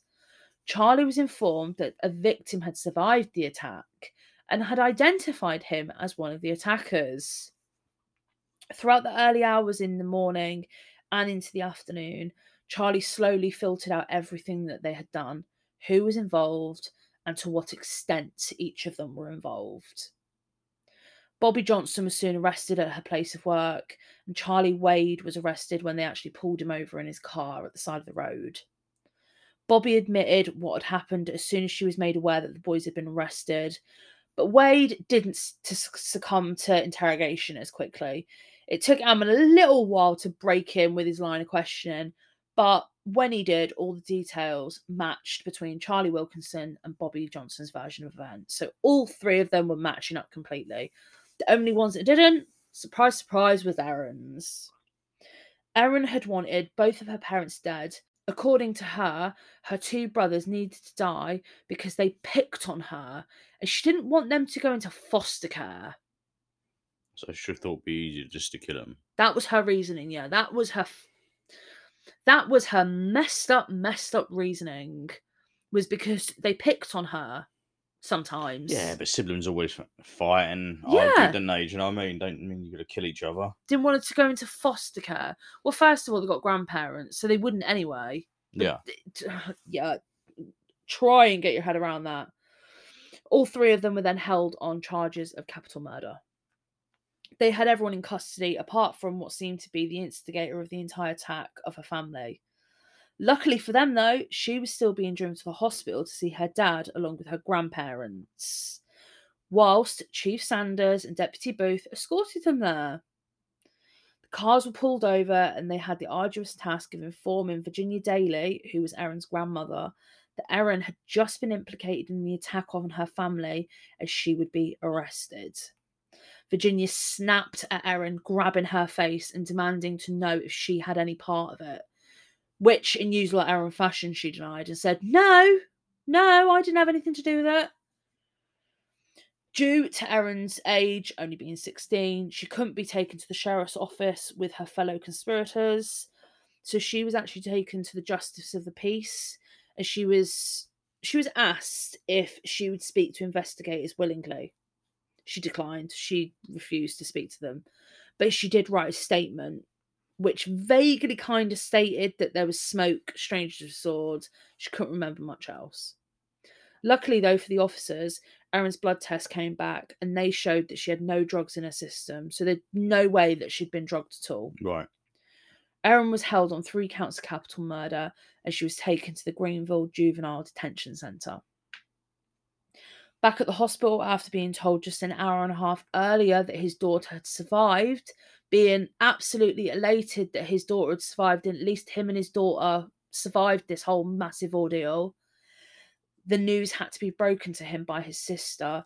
Charlie was informed that a victim had survived the attack and had identified him as one of the attackers. Throughout the early hours in the morning and into the afternoon, Charlie slowly filtered out everything that they had done, who was involved, and to what extent each of them were involved. Bobby Johnson was soon arrested at her place of work, and Charlie Wade was arrested when they actually pulled him over in his car at the side of the road. Bobby admitted what had happened as soon as she was made aware that the boys had been arrested, but Wade didn't succumb to interrogation as quickly. It took Ammon a little while to break in with his line of questioning, but when he did, all the details matched between Charlie Wilkinson and Bobby Johnson's version of events. So all three of them were matching up completely. The only ones that didn't, surprise, surprise, was Erin's. Erin had wanted both of her parents dead. According to her, her two brothers needed to die because they picked on her and she didn't want them to go into foster care. So I should have thought it'd be easier just to kill him. That was her reasoning, yeah. That was her f- that was her messed up, messed up reasoning. Was because they picked on her sometimes. Yeah, but siblings always fighting, fight Yeah. argue, don't they? Do you know what I mean? Don't mean you got to kill each other. Didn't want her to go into foster care. Well, first of all, they got grandparents, so they wouldn't anyway. Yeah. yeah, try and get your head around that. All three of them were then held on charges of capital murder. They had everyone in custody apart from what seemed to be the instigator of the entire attack of her family. Luckily for them, though, she was still being driven to the hospital to see her dad along with her grandparents, whilst Chief Sanders and Deputy Booth escorted them there. The cars were pulled over and they had the arduous task of informing Virginia Daly, who was Erin's grandmother, that Erin had just been implicated in the attack on her family as she would be arrested. Virginia snapped at Erin, grabbing her face and demanding to know if she had any part of it, which, in usual Erin fashion, she denied and said, No, no, I didn't have anything to do with it. Due to Erin's age, only being 16, she couldn't be taken to the sheriff's office with her fellow conspirators. So she was actually taken to the justice of the peace and she was she was asked if she would speak to investigators willingly. She declined. She refused to speak to them. But she did write a statement which vaguely kind of stated that there was smoke, strangers with swords. She couldn't remember much else. Luckily, though, for the officers, Erin's blood test came back and they showed that she had no drugs in her system. So there's no way that she'd been drugged at all. Right. Erin was held on three counts of capital murder and she was taken to the Greenville Juvenile Detention Centre. Back at the hospital, after being told just an hour and a half earlier that his daughter had survived, being absolutely elated that his daughter had survived, and at least him and his daughter survived this whole massive ordeal, the news had to be broken to him by his sister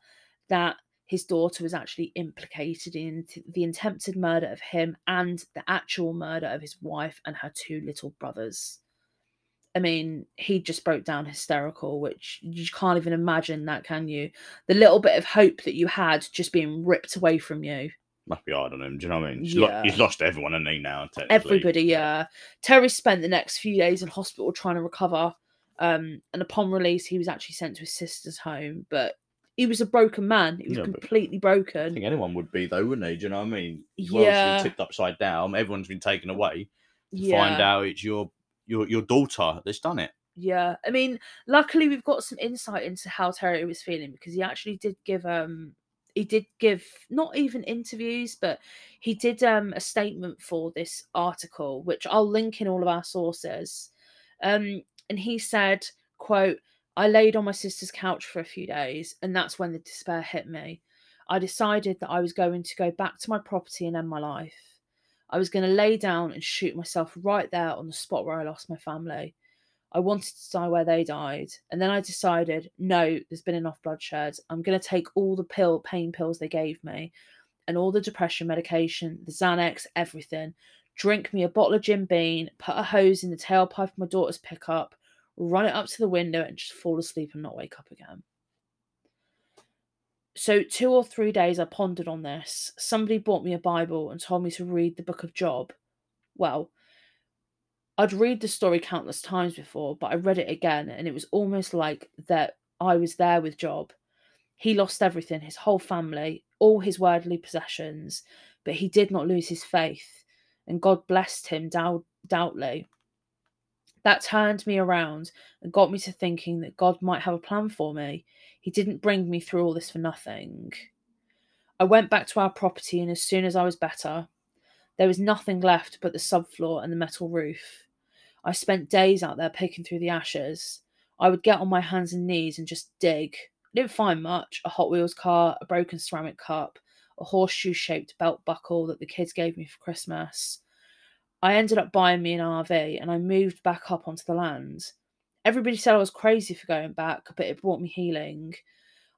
that his daughter was actually implicated in the attempted murder of him and the actual murder of his wife and her two little brothers. I mean, he just broke down hysterical, which you can't even imagine that, can you? The little bit of hope that you had just being ripped away from you. Must be hard on him. Do you know what I mean? He's, lo- Yeah. he's lost everyone, hasn't he, now? Everybody, yeah. Terry spent the next few days in hospital trying to recover. Um, and upon release, he was actually sent to his sister's home. But he was a broken man. He was Yeah, completely I broken. think anyone would be, though, wouldn't they? Do you know what I mean? His world's Yeah. been tipped upside down. Everyone's been taken away to Yeah. find out it's your your your daughter that's done it. Yeah, I mean, luckily we've got some insight into how Terry was feeling because he actually did give um he did give not even interviews, but he did um a statement for this article, which I'll link in all of our sources. Um, and he said, "quote I laid on my sister's couch for a few days, and that's when the despair hit me. I decided that I was going to go back to my property and end my life. I was going to lay down and shoot myself right there on the spot where I lost my family. I wanted to die where they died. And then I decided, no, there's been enough bloodshed. I'm going to take all the pill pain pills they gave me and all the depression medication, the Xanax, everything. Drink me a bottle of Jim Beam, put a hose in the tailpipe of my daughter's pickup, run it up to the window and just fall asleep and not wake up again. So, two or three days I pondered on this. Somebody bought me a Bible and told me to read the book of Job. Well, I'd read the story countless times before, but I read it again and it was almost like that I was there with Job. He lost everything, his whole family, all his worldly possessions, but he did not lose his faith, and God blessed him doubt, doubtly. That turned me around and got me to thinking that God might have a plan for me. He didn't bring me through all this for nothing. I went back to our property, and as soon as I was better, there was nothing left but the subfloor and the metal roof. I spent days out there picking through the ashes. I would get on my hands and knees and just dig. I didn't find much a Hot Wheels car, a broken ceramic cup, a horseshoe shaped belt buckle that the kids gave me for Christmas. I ended up buying me an RV and I moved back up onto the land. Everybody said I was crazy for going back, but it brought me healing.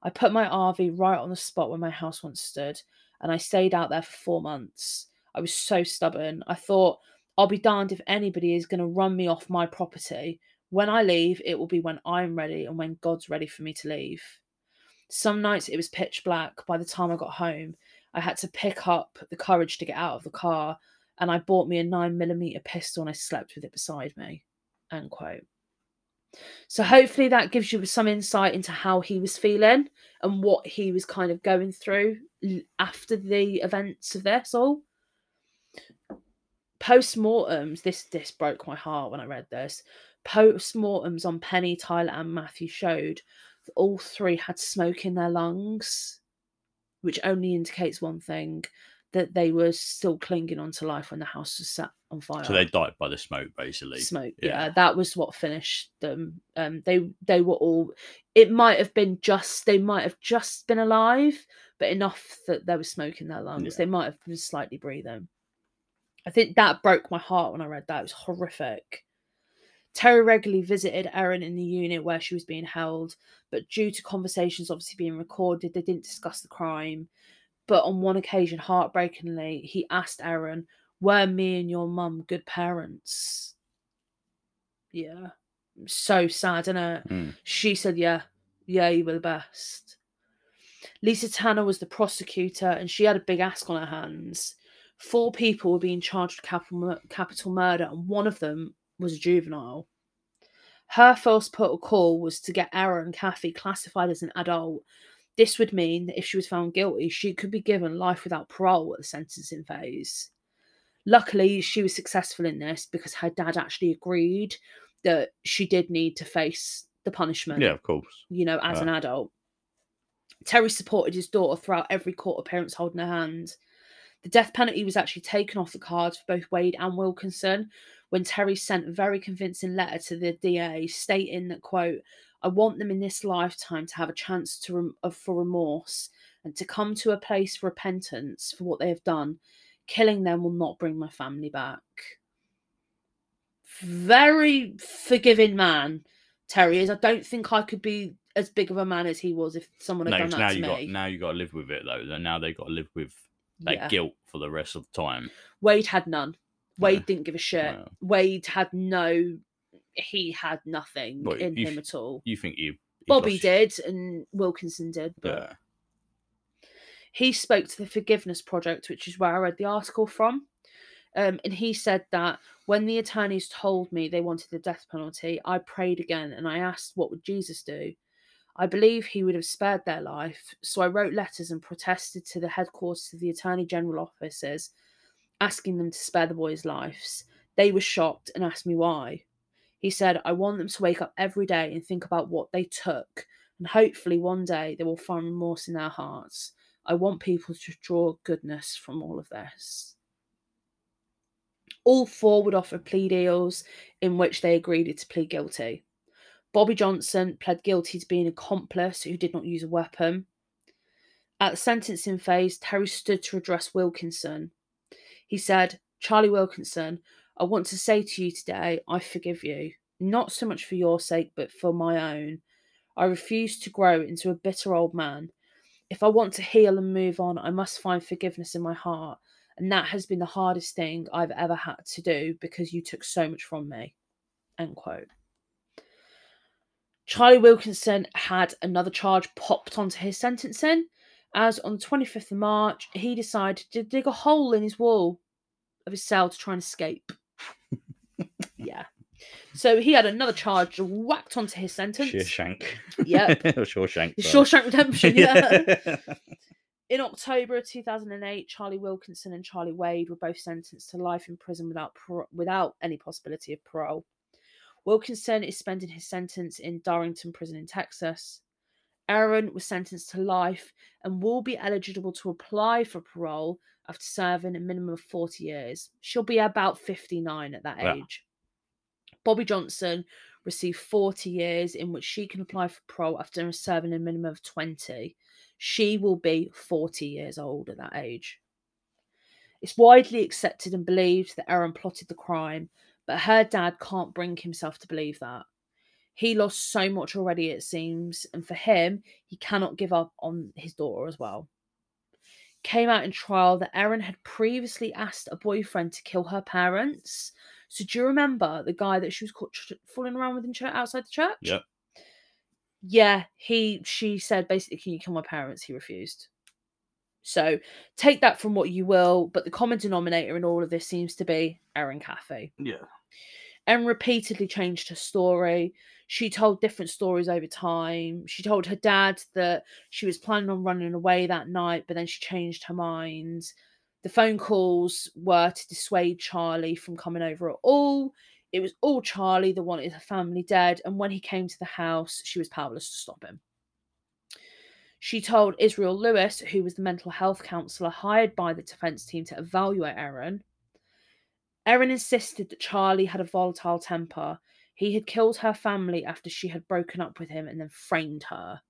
I put my RV right on the spot where my house once stood, and I stayed out there for four months. I was so stubborn. I thought, I'll be darned if anybody is going to run me off my property. When I leave, it will be when I'm ready and when God's ready for me to leave. Some nights it was pitch black. By the time I got home, I had to pick up the courage to get out of the car, and I bought me a 9mm pistol and I slept with it beside me. End quote. So hopefully that gives you some insight into how he was feeling and what he was kind of going through after the events of this all. Post-mortems, this this broke my heart when I read this. Post-mortems on Penny, Tyler, and Matthew showed that all three had smoke in their lungs, which only indicates one thing that they were still clinging on to life when the house was set on fire. So they died by the smoke, basically. Smoke, yeah. yeah. that was what finished them. Um, they they were all. It might have been just they might have just been alive, but enough that there was smoke in their lungs. Yeah. They might have been slightly breathing. I think that broke my heart when I read that. It was horrific. Terry regularly visited Erin in the unit where she was being held, but due to conversations obviously being recorded, they didn't discuss the crime. But on one occasion, heartbreakingly, he asked Erin, Were me and your mum good parents? Yeah. So sad, isn't it? Mm. She said, Yeah, yeah, you were the best. Lisa Tanner was the prosecutor and she had a big ask on her hands. Four people were being charged with capital, capital murder, and one of them was a juvenile. Her first protocol was to get Erin Caffey classified as an adult this would mean that if she was found guilty, she could be given life without parole at the sentencing phase. Luckily, she was successful in this because her dad actually agreed that she did need to face the punishment. Yeah, of course. You know, as an adult. Terry supported his daughter throughout every court appearance holding her hand. The death penalty was actually taken off the cards for both Wade and Wilkinson when Terry sent a very convincing letter to the DA stating that, quote, I want them in this lifetime to have a chance to rem- for remorse and to come to a place of repentance for what they have done. Killing them will not bring my family back. Very forgiving man, Terry is. I don't think I could be as big of a man as he was if someone had no, done that now to you me. Got, now you got to live with it though. Now they got to live with that yeah. guilt for the rest of the time. Wade had none. Wade yeah. didn't give a shit. Wade had no he had nothing well, in him at all. You think you Bobby did and Wilkinson did, but yeah. he spoke to the Forgiveness Project, which is where I read the article from. Um, and he said that when the attorneys told me they wanted the death penalty, I prayed again and I asked, What would Jesus do? I believe he would have spared their life, so I wrote letters and protested to the headquarters of the Attorney General offices, asking them to spare the boys' lives. They were shocked and asked me why. He said, I want them to wake up every day and think about what they took, and hopefully one day they will find remorse in their hearts. I want people to draw goodness from all of this. All four would offer plea deals in which they agreed to plead guilty. Bobby Johnson pled guilty to being an accomplice who did not use a weapon. At the sentencing phase, Terry stood to address Wilkinson. He said, Charlie Wilkinson, I want to say to you today, I forgive you, not so much for your sake, but for my own. I refuse to grow into a bitter old man. If I want to heal and move on, I must find forgiveness in my heart. And that has been the hardest thing I've ever had to do because you took so much from me. End quote. Charlie Wilkinson had another charge popped onto his sentencing, as on the 25th of March, he decided to dig a hole in his wall of his cell to try and escape. Yeah. So he had another charge whacked onto his sentence. Shearshank. Yep. Shawshank. sorry. Shawshank Redemption, yeah. In October of 2008, Charlie Wilkinson and Charlie Wade were both sentenced to life in prison without par- without any possibility of parole. Wilkinson is spending his sentence in Darrington Prison in Texas. Erin was sentenced to life and will be eligible to apply for parole after serving a minimum of 40 years. She'll be about 59 at that Yeah. age. Bobby Johnson received 40 years in which she can apply for parole after serving a minimum of 20. She will be 40 years old at that age. It's widely accepted and believed that Erin plotted the crime, but her dad can't bring himself to believe that. He lost so much already, it seems, and for him, he cannot give up on his daughter as well. Came out in trial that Erin had previously asked a boyfriend to kill her parents. So, do you remember the guy that she was caught fooling around with in church, outside the church? Yep. Yeah, he. She said basically, "Can you kill my parents?" He refused. So take that from what you will, but the common denominator in all of this seems to be Erin Caffey. Yeah. Erin repeatedly changed her story. She told different stories over time. She told her dad that she was planning on running away that night, but then she changed her mind. The phone calls were to dissuade Charlie from coming over at all. It was all Charlie that wanted her family dead, and when he came to the house, she was powerless to stop him. She told Israel Lewis, who was the mental health counsellor hired by the defence team to evaluate Erin, Erin insisted that Charlie had a volatile temper. He had killed her family after she had broken up with him and then framed her.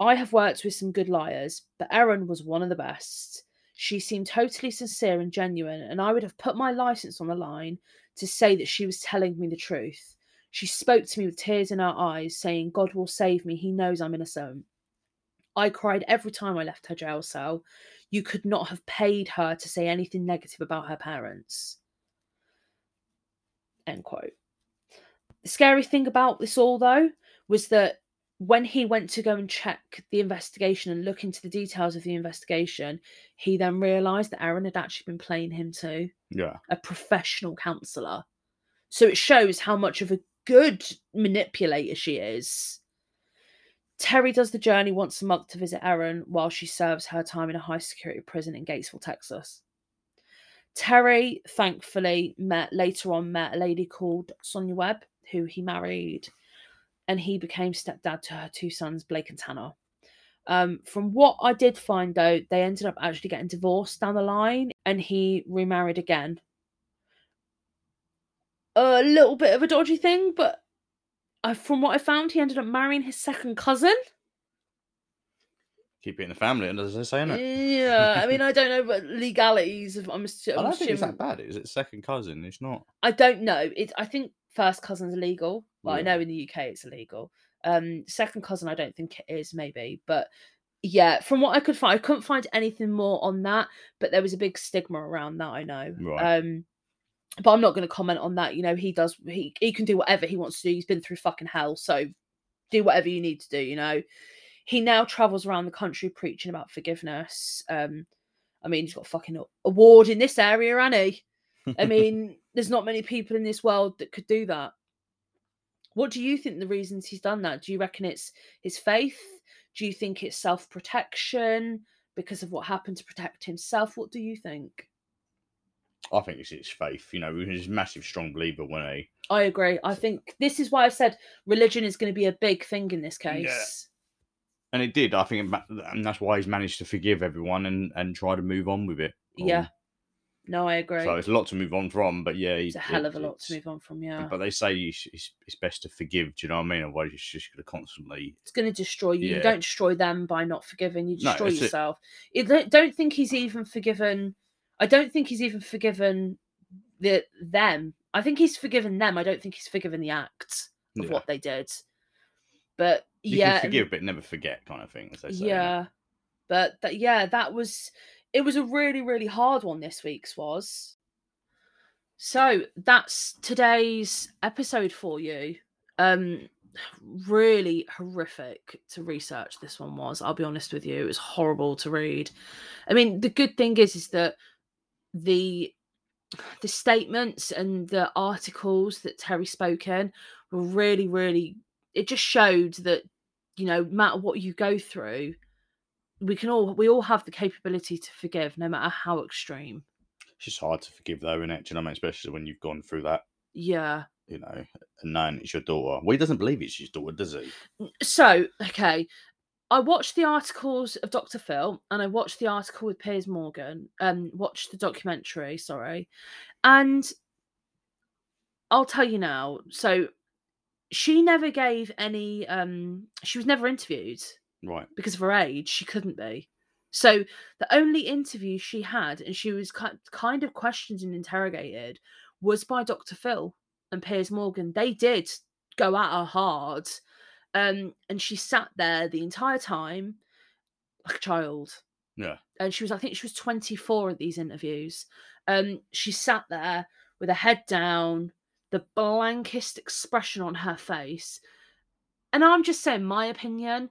I have worked with some good liars, but Erin was one of the best. She seemed totally sincere and genuine, and I would have put my license on the line to say that she was telling me the truth. She spoke to me with tears in her eyes, saying, God will save me. He knows I'm innocent. I cried every time I left her jail cell. You could not have paid her to say anything negative about her parents. End quote. The scary thing about this all, though, was that when he went to go and check the investigation and look into the details of the investigation, he then realised that Erin had actually been playing him too, Yeah. a professional counsellor. So it shows how much of a good manipulator she is. Terry does the journey once a month to visit Erin while she serves her time in a high security prison in Gatesville, Texas. Terry, thankfully, met later on met a lady called Sonia Webb, who he married, and he became stepdad to her two sons, Blake and Tanner. Um, from what I did find though, they ended up actually getting divorced down the line, and he remarried again. A little bit of a dodgy thing, but I, from what I found, he ended up marrying his second cousin. Keep it in the family, and as they say, innit? Yeah, I mean, I don't know what legalities. Of, I'm, assu- I I'm don't think it's assuming- that bad. Is it second cousin? It's not. I don't know. It. I think first cousin's illegal. Well, I know in the UK it's illegal. Um, second cousin, I don't think it is. Maybe, but yeah, from what I could find, I couldn't find anything more on that. But there was a big stigma around that. I know. Right. Um, but I'm not going to comment on that. You know, he does. He he can do whatever he wants to do. He's been through fucking hell, so do whatever you need to do. You know. He now travels around the country preaching about forgiveness. Um, I mean, he's got a fucking award in this area, and he. I mean, there's not many people in this world that could do that. What do you think the reasons he's done that? Do you reckon it's his faith? Do you think it's self protection because of what happened to protect himself? What do you think? I think it's his faith. You know, he's a massive, strong believer when he. I agree. I think this is why I said religion is going to be a big thing in this case. And it did. I think, it, and that's why he's managed to forgive everyone and and try to move on with it. Yeah. Um, No, I agree. So it's a lot to move on from, but yeah, it's a hell of a lot to move on from. Yeah, But they say it's, it's, it's best to forgive. Do you know what I mean? Otherwise, it's just going to constantly. it's going to destroy you. You don't destroy them by not forgiving. You destroy it. yourself. You don't, don't think he's even forgiven. I don't think he's even forgiven the them. I think he's forgiven them. I don't think he's forgiven the act of Yeah. what they did. But You yeah, can and- forgive, but never forget, kind of thing. As they say. yeah, but that yeah, that was it. Was a really really hard one. This week's was. So that's today's episode for you. Um, really horrific to research. This one was. I'll be honest with you, it was horrible to read. I mean, the good thing is, is that the the statements and the articles that Terry spoke in were really, really. It just showed that you know, no matter what you go through, we can all we all have the capability to forgive, no matter how extreme. It's just hard to forgive, though, isn't it? Do you know what I mean? Especially when you've gone through that, Yeah. you know, and knowing it's your daughter. Well, he doesn't believe it's his daughter, does he? So, okay. I watched the articles of Dr. Phil and I watched the article with Piers Morgan, um, watched the documentary, sorry. And I'll tell you now, so she never gave any um she was never interviewed Right. because of her age, she couldn't be. So the only interview she had, and she was kind of questioned and interrogated, was by Dr. Phil and Piers Morgan. They did go at her hard, um, and she sat there the entire time like a child. Yeah. And she was, I think, she was 24 at these interviews. Um, she sat there with her head down, the blankest expression on her face. And I'm just saying, my opinion,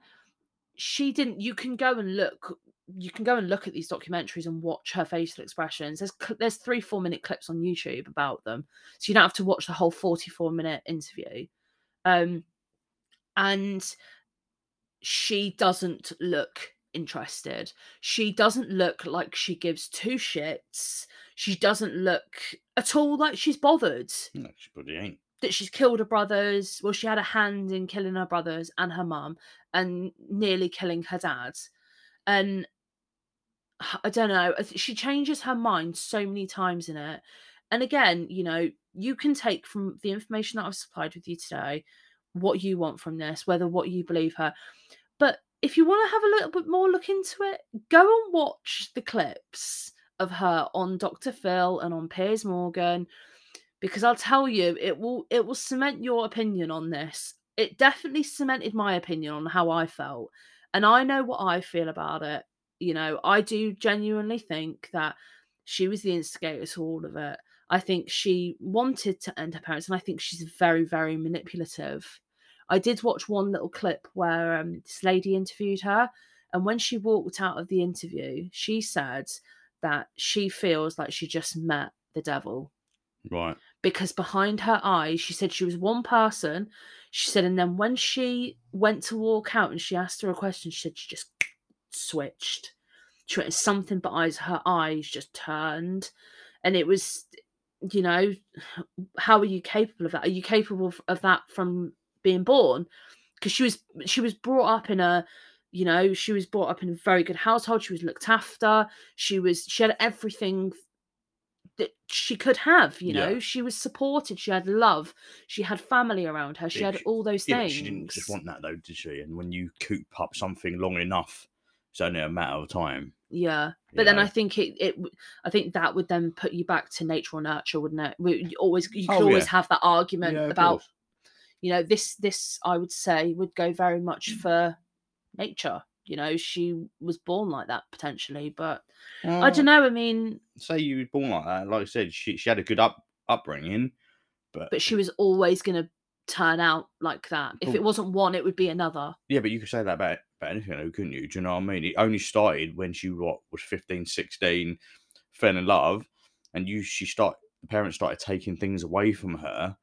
she didn't. You can go and look. You can go and look at these documentaries and watch her facial expressions. There's there's three four minute clips on YouTube about them, so you don't have to watch the whole 44 minute interview. Um, and she doesn't look interested. She doesn't look like she gives two shits. She doesn't look at all like she's bothered No, she probably ain't. that she's killed her brothers. Well, she had a hand in killing her brothers and her mum and nearly killing her dad. And I don't know, she changes her mind so many times in it. And again, you know, you can take from the information that I've supplied with you today what you want from this, whether what you believe her. But if you want to have a little bit more look into it, go and watch the clips of her on Dr. Phil and on Piers Morgan because I'll tell you, it will it will cement your opinion on this. It definitely cemented my opinion on how I felt, and I know what I feel about it. You know, I do genuinely think that she was the instigator to all of it. I think she wanted to end her parents, and I think she's very, very manipulative. I did watch one little clip where um, this lady interviewed her, and when she walked out of the interview, she said that she feels like she just met the devil Right. because behind her eyes, she said she was one person. She said, and then when she went to walk out and she asked her a question, she said she just switched. She went something but eyes, her eyes just turned. And it was, you know, how are you capable of that? Are you capable of- of that from being born? Because she was she was brought up in a you know she was brought up in a very good household she was looked after she was she had everything that she could have you Yeah. know she was supported she had love she had family around her she Yeah, had all those Yeah, things she didn't just want that though, did she? And when you coop up something long enough, it's only a matter of time. yeah but then know? i think it, it i think that would then put you back to nature or nurture wouldn't it we, you always you could Oh, always yeah. have that argument Yeah, about you know this this i would say would go very much for nature you know she was born like that potentially but i don't know i mean Say you were born like that. Like I said, she she had a good up upbringing, but but she was always going to turn out like that if it wasn't one it would be another yeah, but you could say that about about anything, though, couldn't you? Do you know what I mean? It only started when she what was 15, 16, fell in love, and you she start the parents started taking things away from her,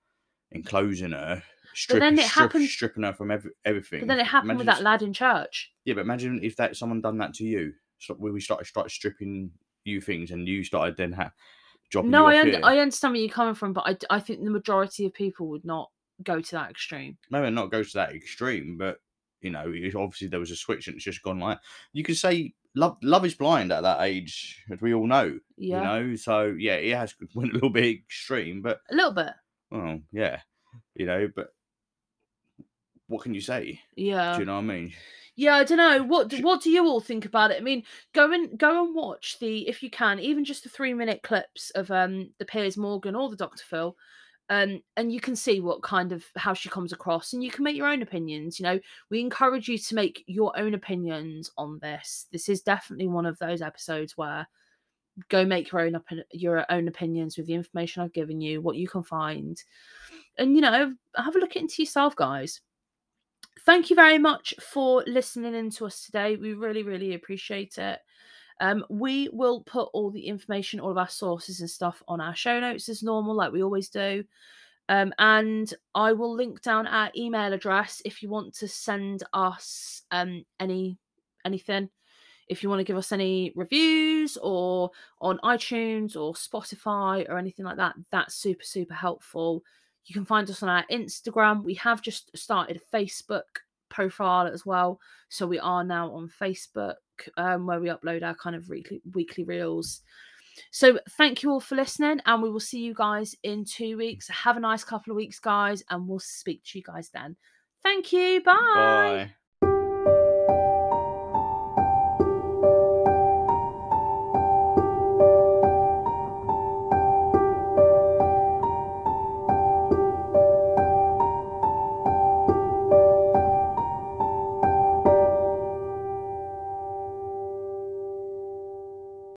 enclosing her. Stripping, then it strip- happened- stripping her from every, everything. but then it happened with that lad in church Yeah, but imagine if that someone done that to you. So where we started started stripping you things, and you started then ha- dropping No, I un-. I understand where you're coming from, but I, I think the majority of people would not go to that extreme. maybe not go to that extreme, but you know, obviously there was a switch and it's just gone like you could say love love is blind at that age, as we all know. Yeah, You know, so yeah, it has went a little bit extreme, but a little bit. well, yeah, you know, but what can you say? Yeah, Do you know what I mean? yeah. I don't know. What what do you all think about it? I mean, go and go and watch the if you can, even just the three minute clips of um the Piers Morgan or the Doctor Phil. Um, and you can see what kind of how she comes across, and you can make your own opinions. You know, we encourage you to make your own opinions on this. This is definitely one of those episodes where go make your own opi- your own opinions with the information I've given you, what you can find, and you know, have a look into yourself, guys. Thank you very much for listening in to us today. We really, really appreciate it. Um, we will put all the information, all of our sources and stuff on our show notes as normal, like we always do. Um, and I will link down our email address if you want to send us um, any anything. If you want to give us any reviews or on iTunes or Spotify or anything like that, that's super, super helpful. You can find us on our Instagram. We have just started a Facebook profile as well. So we are now on Facebook um, where we upload our kind of weekly, weekly reels. So thank you all for listening, and we will see you guys in two weeks. Have a nice couple of weeks, guys, and we'll speak to you guys then. Thank you. Bye. Bye.